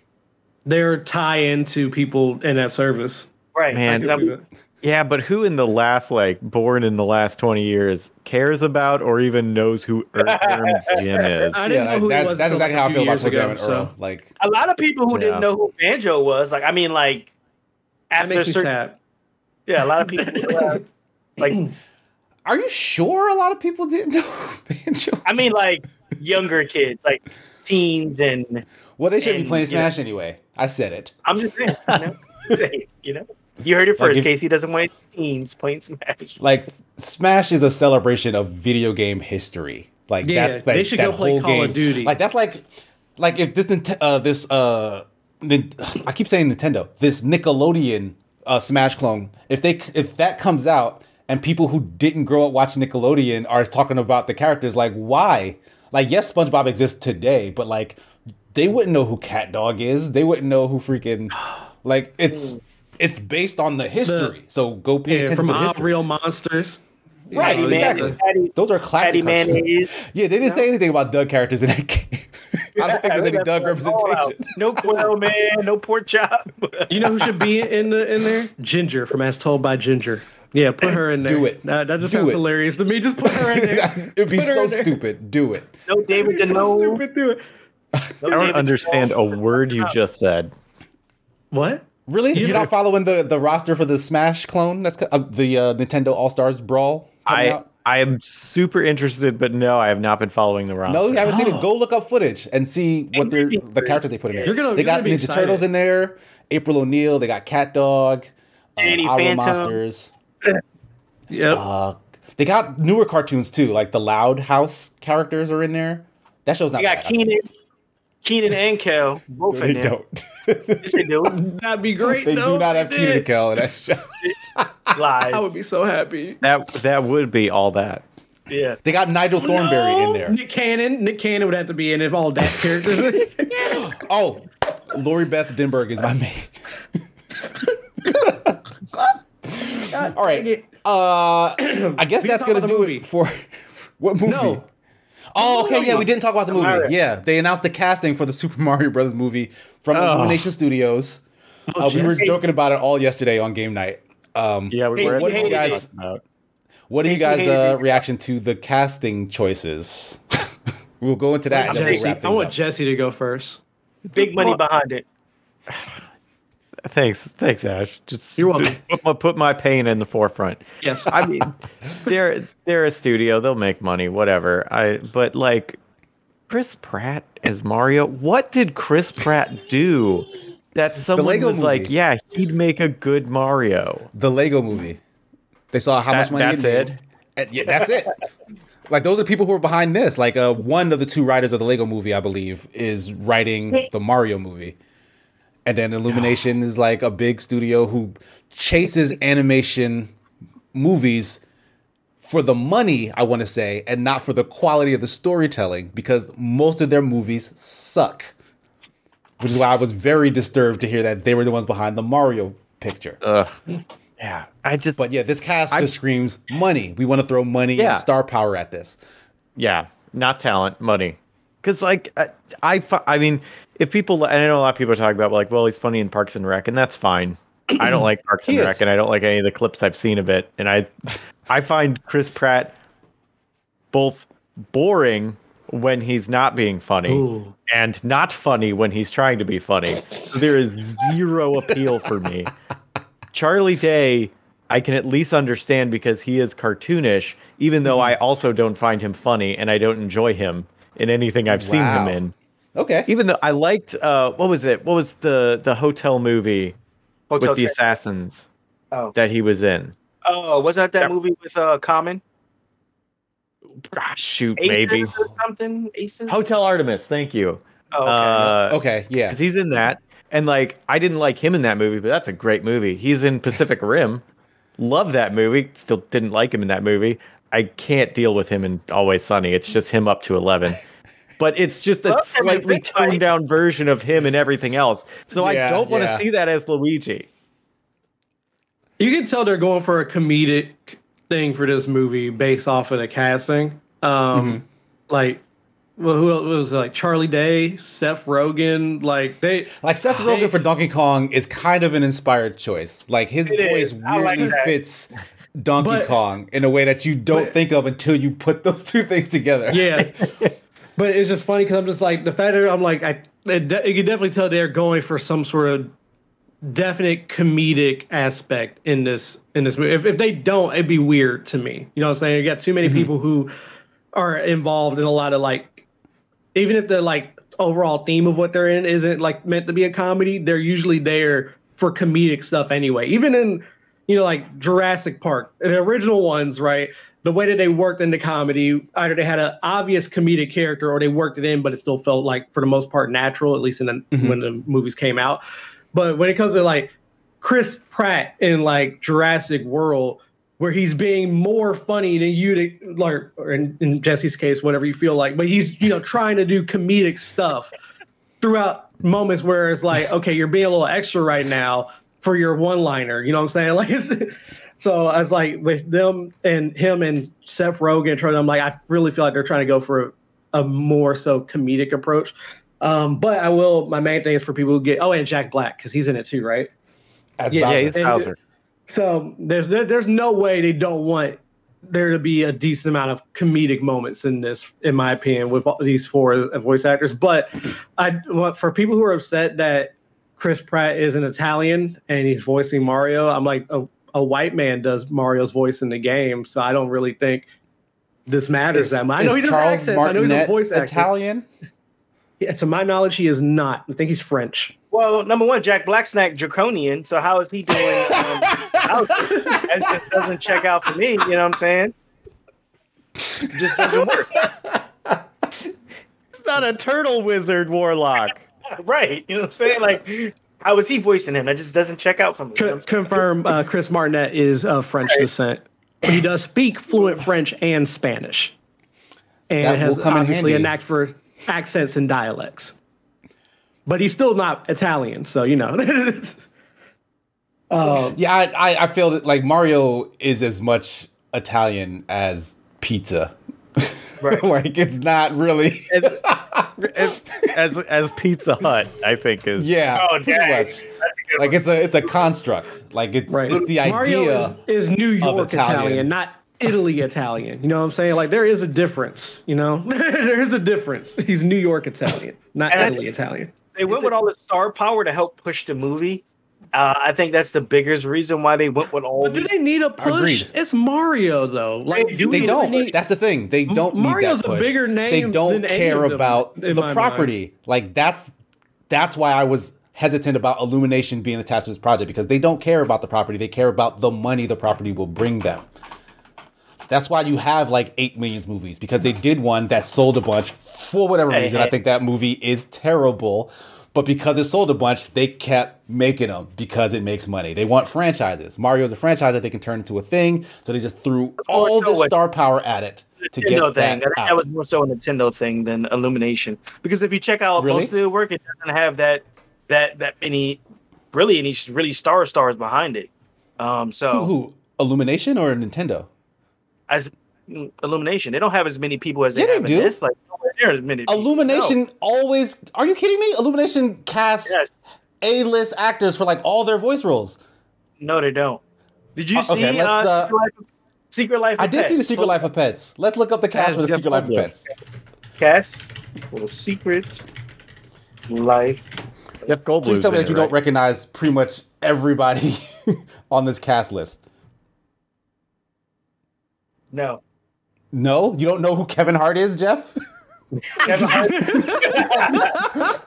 They're tie into people in that service. right. Man, I That- can see that. Yeah, but who in the last, like, born in the last 20 years cares about or even knows who Earthworm Jim is? I didn't know who that- he was. that's exactly a how I feel about years Toe ago, and so Earl. Like, a lot of people who Yeah. didn't know who Banjo was. Like I mean, like after a makes me certain, sad. yeah, a lot of people uh, like are you sure a lot of people didn't know Banjo? I mean, like younger kids, like teens, and Well, they shouldn't be And, playing you know- Smash anyway. I said it. I'm just saying, you know, Saying, you know, you heard it Like first. if- Casey doesn't want teens playing Smash. Like Smash is a celebration of video game history. Like Yeah, that's like, they should that go play whole Call of Duty. Like that's like like if this uh this uh Nin- I keep saying Nintendo this Nickelodeon uh Smash clone if they if that comes out and people who didn't grow up watching Nickelodeon are talking about the characters like why like yes SpongeBob exists today but like they wouldn't know who CatDog is they wouldn't know who freaking like it's it's based on the history so go pay Yeah, attention from to the history. Real Monsters. Right, You know, exactly. Patti, Those are classic Patti cartoons. mayonnaise. Yeah, they didn't say anything about Doug characters in that game. I don't think there's any That's Doug representation. No Quailman, no pork chop. You know who should be in the in there? Ginger from As Told by Ginger. Yeah, put her in there. Do it. That, that just Do sounds it. hilarious to me. Just put her in there. It'd be so stupid. Do it. no David It's so Deneau. stupid. Do it. No I don't David understand a word you just said. What? Really? Yeah. You're not following the, the roster for the Smash clone? That's uh, the uh, Nintendo All Stars Brawl I out. I am super interested, but no, I have not been following the roster. No, you haven't seen it. Go look up footage and see what they're the characters they put in there. You're gonna- they you're got gonna Ninja excited. Turtles in there, April O'Neil. They got CatDog, uh, Danny Phantom. Monsters. Yep. Uh, they got newer cartoons too, like the Loud House characters are in there. That show's not. You got bad. Kenan, Kenan and Kel both They in there. don't. Yes, they do. That'd be great. they no, do not have they Kenan did. and Kel in that show. Lies. I would be so happy. that that would be all that. yeah. They got Nigel Thornberry in there. Nick Cannon. Nick Cannon would have to be in if all that characters. Oh, Lori Beth Denberg is my main. All right. Uh, I guess We that's gonna do movie. it for what movie? No. Oh, okay. Yeah, we didn't talk about the movie. Yeah, they announced the casting for the Super Mario Brothers movie from Oh. Illumination Studios. Uh, we were joking about it all yesterday on game night. Um, Yeah, we were what at do you guys- what are you guys' uh, reaction to the casting choices? We'll go into that. Jesse, we'll I want up. Jesse to go first. Big money behind it. Thanks, thanks, Ash. Just you're welcome. Put my, put my pain in the forefront. Yes, I mean they're they're a studio. They'll make money, whatever. I but like Chris Pratt as Mario. What did Chris Pratt do that someone was movie. like, yeah, he'd make a good Mario? The Lego Movie. They saw how that, much money that's it. Made. And yeah, that's it. like those are people who are behind this. Like uh, one of the two writers of the Lego Movie, I believe, is writing the Mario movie. And then Illumination is like a big studio who chases animation movies for the money, I want to say, and not for the quality of the storytelling because most of their movies suck. Which is why I was very disturbed to hear that they were the ones behind the Mario picture. Ugh. Yeah, I just. But yeah, this cast I, just screams money. We want to throw money yeah. and star power at this. Yeah, not talent, money. Because like I, I, I mean, if people, and I know a lot of people are talking about like, well, he's funny in Parks and Rec, and that's fine. I don't like Parks and Rec, and I don't like any of the clips I've seen of it. And I, I find Chris Pratt both boring when he's not being funny Ooh. and not funny when he's trying to be funny. So there is zero appeal for me. Charlie Day, I can at least understand because he is cartoonish, even though mm-hmm. I also don't find him funny and I don't enjoy him in anything I've wow. seen him in. Okay. Even though I liked uh what was it? What was the the hotel movie hotel with the assassins oh. that he was in? Oh, was that that yeah. movie with uh Common? Ah, shoot, Aces maybe something. Aces? Hotel Artemis. Thank you. Oh, okay. Uh, okay, yeah. Because he's in that, and like I didn't like him in that movie, but that's a great movie. He's in Pacific Rim. Love that movie. Still didn't like him in that movie. I can't deal with him in Always Sunny. It's just him up to eleven. But it's just a slightly toned down version of him and everything else. So yeah, I don't want to yeah. see that as Luigi. You can tell they're going for a comedic thing for this movie based off of the casting. Um, mm-hmm. Like, well, who else was like Charlie Day, Seth Rogen, like they like Seth Rogen for Donkey Kong is kind of an inspired choice. Like his voice weirdly like fits Donkey but, Kong in a way that you don't but, think of until you put those two things together. Yeah. but it's just funny because I'm just like the fact that I'm like I it, you can definitely tell they're going for some sort of definite comedic aspect in this in this movie. If, if they don't, it'd be weird to me. You know what I'm saying? You got too many mm-hmm. people who are involved in a lot of like, even if the like overall theme of what they're in isn't like meant to be a comedy, they're usually there for comedic stuff anyway. Even in you know like Jurassic Park, the original ones, right? The way that they worked into comedy, either they had an obvious comedic character or they worked it in, but it still felt like for the most part natural, at least in the, mm-hmm. when the movies came out. But when it comes to like Chris Pratt in like Jurassic World, where he's being more funny than you to like or in, in Jesse's case, whatever you feel like, but he's you know trying to do comedic stuff throughout moments where it's like, okay, you're being a little extra right now for your one liner. You know what I'm saying? Like it's so I was like with them and him and Seth Rogen trying. I'm like, I really feel like they're trying to go for a, a more so comedic approach. Um, but I will. My main thing is for people who get. Oh, and Jack Black because he's in it too, right? As yeah, yeah, he's Bowser. So there's there, there's no way they don't want there to be a decent amount of comedic moments in this, in my opinion, with these four voice actors. But I want for people who are upset that Chris Pratt is an Italian and he's voicing Mario, I'm like a, a white man does Mario's voice in the game, so I don't really think this matters is, that much. I know he does Charles accents. Martinet I know he's a voice actor. Italian. Yeah, to my knowledge, he is not. I think he's French. Well, number one, Jack Blacksnack draconian. So how is he doing? Um, that just doesn't check out for me. You know what I'm saying? It just doesn't work. it's not a turtle wizard warlock. right. You know what I'm saying? Like, how is he voicing him? That just doesn't check out for me. Co- confirm uh, Chris Martinet is of French right. descent. He does speak fluent French and Spanish. And that has obviously a knack for accents and dialects. But he's still not Italian, so you know. um, yeah, I, I feel that like Mario is as much Italian as pizza. Right. like it's not really as, as, as, as Pizza Hut, I think is yeah, oh, pretty dang. much. Like it's a it's a construct. Like it's right. it's the Mario idea is, is New York Italian. Italian. not Italy Italian. You know what I'm saying? Like there is a difference. You know, there is a difference. He's New York Italian, not and Italy Italian. They went with all the star power to help push the movie. Uh, I think that's the biggest reason why they went with all. But do they need a push? Agreed. It's Mario though. Like do they don't. Need... That's the thing. They don't. Mario's a bigger name. They don't care about the property. Mind. Like that's that's why I was hesitant about Illumination being attached to this project because they don't care about the property. They care about the money the property will bring them. That's why you have like eight millions movies because they did one that sold a bunch for whatever hey, reason. Hey. I think that movie is terrible, but because it sold a bunch, they kept making them because it makes money. They want franchises. Mario's a franchise that they can turn into a thing, so they just threw all the star power at it to get Nintendo thing. That, that was more so a Nintendo thing than Illumination. Because if you check out really? most of the work, it doesn't have that that that many really any really star stars behind it. Um, so who, who Illumination or Nintendo? as Illumination. They don't have as many people as they yeah, have they do. in this. Like there as many. Illumination no. always. Are you kidding me? Illumination casts yes. A-list actors for like all their voice roles. No, they don't. Did you uh, see okay, uh, uh, Secret Life? Of, Pets? I did Pets? see the Secret Life of Pets. Let's look up the cast for the Secret Life of Pets. Cast for Secret Life. Jeff Goldblum. Please tell me that you right? don't recognize pretty much everybody on this cast list. No. No, you don't know who Kevin Hart is, Jeff. Kevin Hart.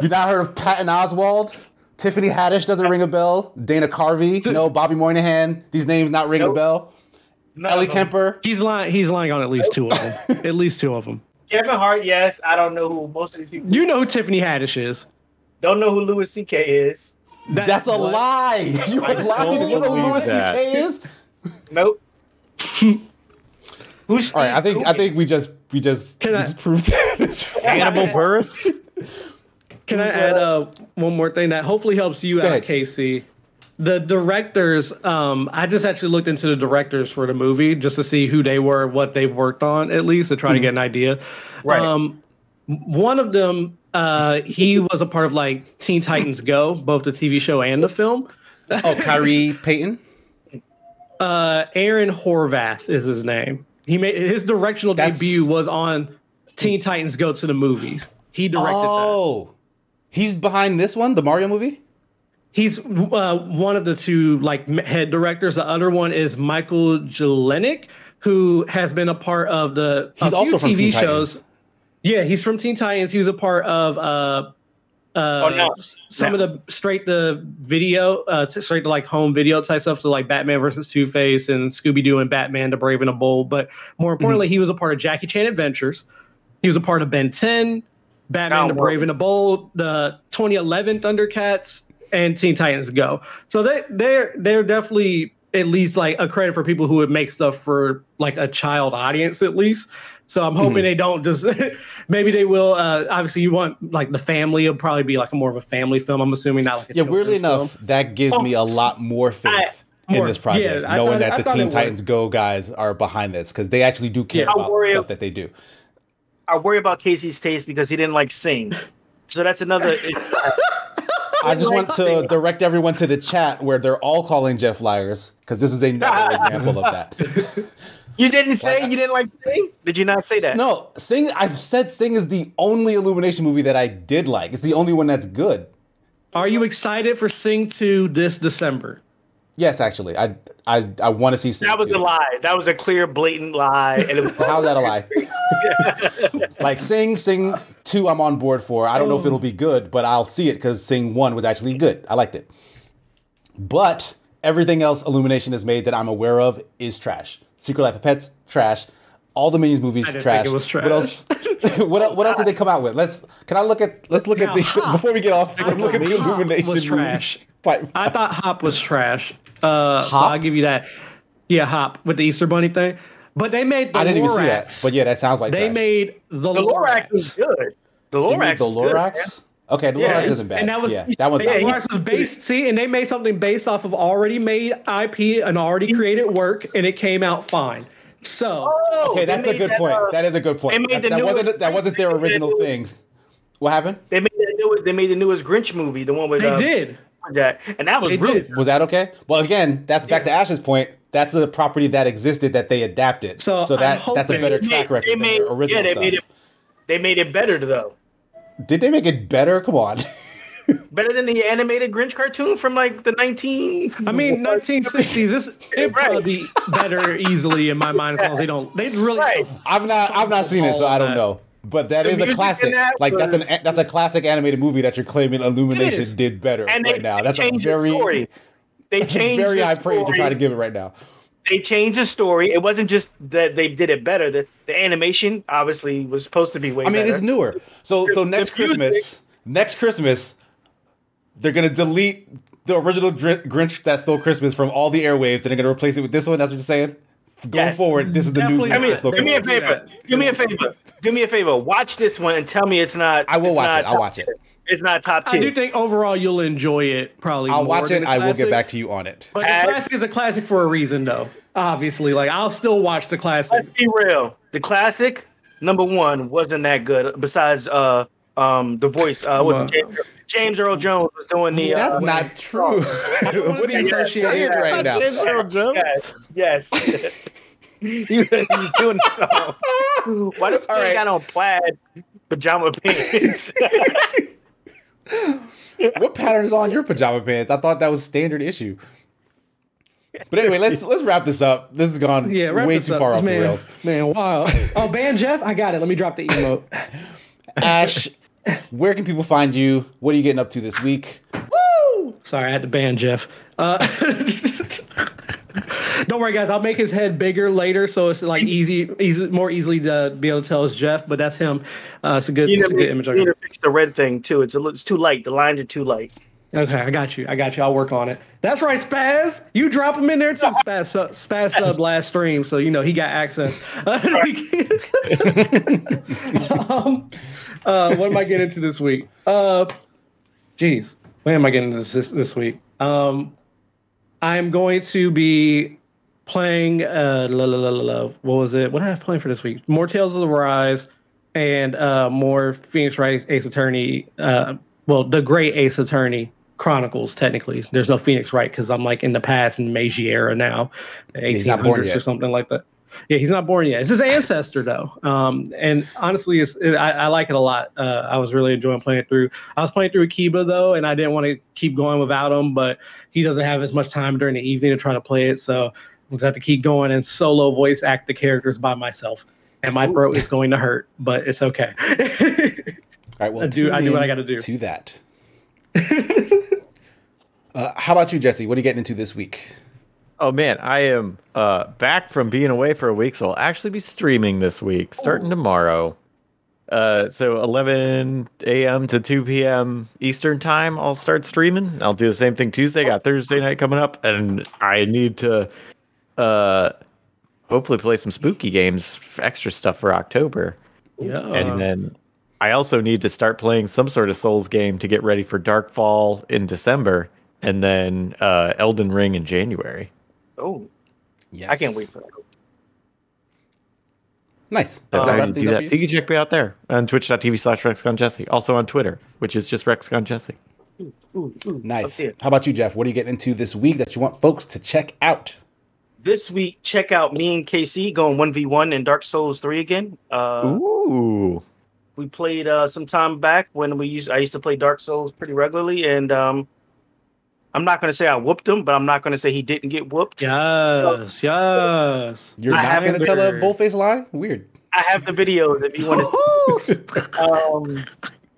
you not heard of Patton Oswalt? Tiffany Haddish doesn't ring a bell. Dana Carvey, no. Bobby Moynihan, these names not ring nope. a bell. No, Ellie Kemper. He's lying. He's lying on at least two of them. at least two of them. Kevin Hart, yes. I don't know who most of these people. You know who Tiffany Haddish is. Don't know who Louis C.K. is. That's, That's a what? lie. You are lying. You know who Louis C.K. is? Nope. Who's All right, I think I think we just we just, Can we I, just proved Hannibal Buress. Can I add uh, one more thing that hopefully helps you Go out, ahead. Casey? The directors, um, I just actually looked into the directors for the movie just to see who they were, what they've worked on, at least to try mm-hmm. to get an idea. Right. Um, one of them, uh, he was a part of like Teen Titans Go, both the TV show and the film. Oh, Khary Payton. Uh, Aaron Horvath is his name. He made his directional That's... debut was on Teen Titans Go to the movies. He directed that. oh, that. he's behind this one, the Mario movie. He's uh, one of the two like head directors. The other one is Michael Jelenic, who has been a part of the he's also from TV shows. Titans. Yeah, he's from Teen Titans. He was a part of uh, uh, oh, no. some no. of the straight to video, uh, straight to like home video type stuff, so like Batman versus Two Face and Scooby Doo and Batman: The Brave and the Bold. But more mm-hmm. importantly, mm-hmm. he was a part of Jackie Chan Adventures. He was a part of Ben 10, Batman: oh, The Brave and the Bold, the 2011 Thundercats, and Teen Titans Go. So they they're they're definitely at least like a credit for people who would make stuff for like a child audience at least. So I'm hoping mm-hmm. they don't just maybe they will. Uh, obviously, you want like the family. It'll probably be like a more of a family film. I'm assuming not like yeah. Weirdly enough, film. that gives oh, me a lot more faith. I, in this project, yeah, knowing thought, that the Teen Titans Go guys are behind this because they actually do care yeah, about stuff of, that they do. I worry about Casey's taste because he didn't like sing, so that's another. I just want to direct everyone to the chat where they're all calling Jeff liars because this is another example of that. You didn't say you didn't like Sing? Did you not say that? No, Sing. I've said Sing is the only Illumination movie that I did like. It's the only one that's good. Are you excited for Sing 2 this December? Yes, actually, I I I want to see. Sing that was 2. a lie. That was a clear, blatant lie. And it was- How's that a lie? like Sing Sing two, I'm on board for. I don't know if oh. it'll be good, but I'll see it because Sing one was actually good. I liked it. But everything else Illumination has made that I'm aware of is trash. Secret Life of Pets, trash. All the Minions movies, trash. trash. What else? what, what else did they come out with? Let's can I look at let's look now, at the Hop, before we get off. Let's look at the Illumination was trash. I thought Hop was trash. Uh, Hop? So I'll give you that. Yeah, Hop with the Easter Bunny thing. But they made the I didn't Lorax. even see that. But yeah, that sounds like they trash. made the, the Lorax. Lorax is good. The Lorax, the Lorax. Okay, the yeah, Lorax isn't bad. And that was yeah, that was yeah, Lorax was based. See, and they made something based off of already made IP and already created work, and it came out fine. So oh, okay, that's a good that, point. Uh, that is a good point. They made that, the that wasn't that wasn't their original things. What happened? They made the newest, they made the newest Grinch movie, the one with they uh, did. that, and that was it really was that okay? Well, again, that's back yeah. to Ash's point. That's a property that existed that they adapted. So, so that that's a better track record they made, than original yeah, they stuff. Made it, they made it better though. Did they make it better? Come on. better than the animated Grinch cartoon from like the 19 I mean 1960s this it right. probably be better easily in my mind as long as they don't they really right. I've not I've not seen it so I don't know. but that the is a classic. like was, that's an that's a classic animated movie that you're claiming Illumination did better and right now. that's a very the they changed very high praise to try to give it right now they changed the story. It wasn't just that they did it better. The, the animation obviously was supposed to be way. Better. I mean, better. it's newer. So so next Christmas, next Christmas, they're gonna delete the original Grinch that stole Christmas from all the airwaves, and they're gonna replace it with this one. That's what you're saying. Going yes. forward, this is the Definitely. new. I mean, do me a favor. Do me a favor. Do me a favor. Watch this one and tell me it's not. I will watch it. I'll watch it. It's not top tier. I do think overall you'll enjoy it. Probably. I'll watch it. I will get back to you on it. But the classic is a classic for a reason, though. Obviously, like I'll still watch the classic. Let's be real. The classic number one wasn't that good. Besides, uh, um, the voice. Uh, what, James, James Earl Jones was doing the. That's uh, not true. what are you saying right now? James Earl Jones. Yes. yes. he, he's doing the song. Why does he right. got on plaid pajama pants? What pattern is on your pajama pants? I thought that was standard issue. But anyway, let's let's wrap this up. This has gone yeah, way too up. far off man, the rails. Man, wow. oh, ban Jeff, I got it. Let me drop the emote. Ash, where can people find you? What are you getting up to this week? Woo! Sorry, I had to ban Jeff. Uh, don't worry, guys. I'll make his head bigger later, so it's like easy, easy, more easily to be able to tell it's Jeff. But that's him. Uh, it's a good, you it's a good image. You need to fix the red thing too. It's a, it's too light. The lines are too light. Okay, I got you. I got you. I'll work on it. That's right, Spaz. You drop him in there too. Spaz, sub, Spaz sub last stream, so you know he got access. um, uh, what am I getting into this week? Uh, geez, when am I getting into this this week? Um, I'm going to be playing. Uh, la, la, la, la what was it? What did I have playing for this week? More Tales of the Rise and uh, more Phoenix Wright Ace Attorney. Uh, well, the Great Ace Attorney Chronicles. Technically, there's no Phoenix Wright because I'm like in the past in the Meiji era now, 1800s or something like that. Yeah, he's not born yet. It's his ancestor though, um, and honestly, it's, it, I, I, like it a lot. Uh, I was really enjoying playing it through. I was playing through Akiba though, and I didn't want to keep going without him, but he doesn't have as much time during the evening to try to play it, so I just have to keep going and solo voice act the characters by myself. And my throat is going to hurt, but it's okay. All right, well, I do. I do what I got to do. To that. uh, how about you, Jesse? What are you getting into this week? Oh man, I am uh, back from being away for a week, so I'll actually be streaming this week, starting tomorrow. Uh, so 11 a.m. to 2 p.m. Eastern time, I'll start streaming. I'll do the same thing Tuesday. Got Thursday night coming up, and I need to uh, hopefully play some spooky games, extra stuff for October. Yeah, and then I also need to start playing some sort of Souls game to get ready for Darkfall in December, and then uh, Elden Ring in January. Oh, yes. I can't wait for that. Nice. Um, do that. So you can check me out there on twitch.tv slash RexiconJesse. Also on Twitter, which is just RexiconJesse. Nice. How about you, Jeff? What are you getting into this week that you want folks to check out? This week, check out me and Casey going 1v1 in Dark Souls 3 again. Uh, Ooh. We played uh, some time back when we used I used to play Dark Souls pretty regularly, and um, I'm not going to say I whooped him, but I'm not going to say he didn't get whooped. Yes, yes. You're I not going to tell a bullface lie? Weird. I have the videos if you want to. um,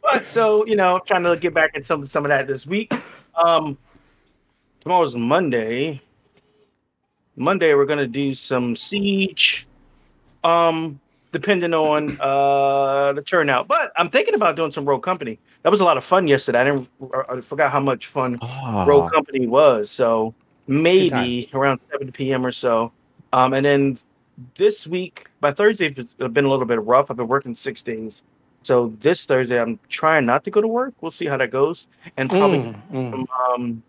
but so you know, trying to get back in some some of that this week. Um, tomorrow's Monday. Monday we're gonna do some siege. Um, depending on uh the turnout. But I'm thinking about doing some Rogue Company that was a lot of fun yesterday. I didn't I forgot how much fun oh. Rogue Company was. So maybe around 7 p.m. or so. Um, and then this week, by Thursday, it's been a little bit rough. I've been working six days. So this Thursday, I'm trying not to go to work. We'll see how that goes. And probably mm, mm. Some, um,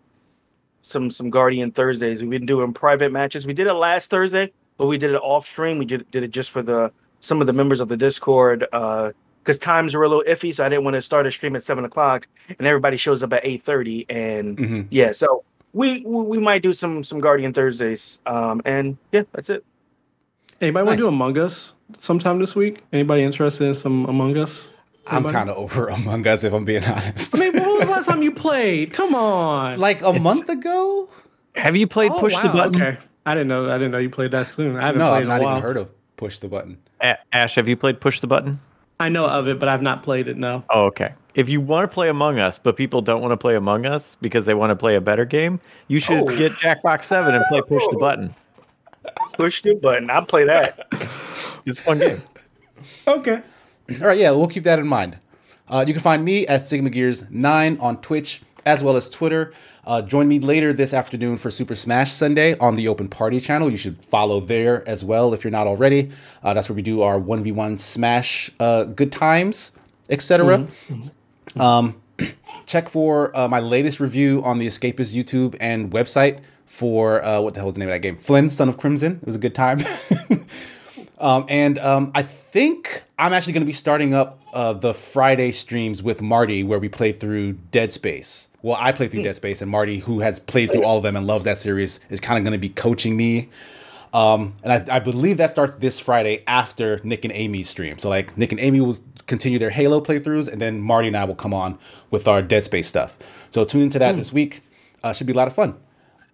some some Guardian Thursdays. We've been doing private matches. We did it last Thursday, but we did it off stream. We did, did it just for the some of the members of the Discord. Uh, because times were a little iffy, so I didn't want to start a stream at seven o'clock, and everybody shows up at eight thirty, and mm-hmm. yeah, so we we might do some some Guardian Thursdays, um, and yeah, that's it. Anybody nice. want to do Among Us sometime this week? Anybody interested in some Among Us? Anybody? I'm kind of over Among Us, if I'm being honest. I mean, when was the last time you played? Come on, like a it's... month ago. Have you played oh, Push wow. the Button? Okay, I didn't know. I didn't know you played that soon. I haven't no, played I've not even heard of Push the Button. A- Ash, have you played Push the Button? I know of it, but I've not played it. No. Oh, okay. If you want to play Among Us, but people don't want to play Among Us because they want to play a better game, you should oh. get Jackbox Seven and play Push the Button. Push the button. I'll play that. it's a fun game. Okay. All right. Yeah, we'll keep that in mind. Uh, you can find me at Sigma Gears Nine on Twitch as well as Twitter. Uh, join me later this afternoon for Super Smash Sunday on the Open Party channel. You should follow there as well if you're not already. Uh, that's where we do our 1v1 Smash uh, good times, etc. Mm-hmm. mm-hmm. Um, check for uh, my latest review on the Escapist YouTube and website for uh, what the hell is the name of that game? Flynn, Son of Crimson. It was a good time. um, and um, I think I'm actually going to be starting up uh, the Friday streams with Marty where we play through Dead Space well, I play through Dead Space, and Marty, who has played through all of them and loves that series, is kind of going to be coaching me. Um, and I, I, believe that starts this Friday after Nick and Amy's stream. So like Nick and Amy will continue their Halo playthroughs, and then Marty and I will come on with our Dead Space stuff. So tune into that mm. this week. Uh, should be a lot of fun.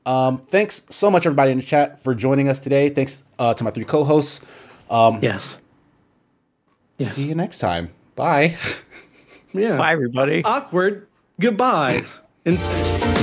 Um, thanks so much, everybody in the chat, for joining us today. Thanks uh, to my three co-hosts. Um, yes. yes. See you next time. Bye. Yeah. Bye, everybody. Awkward goodbyes. And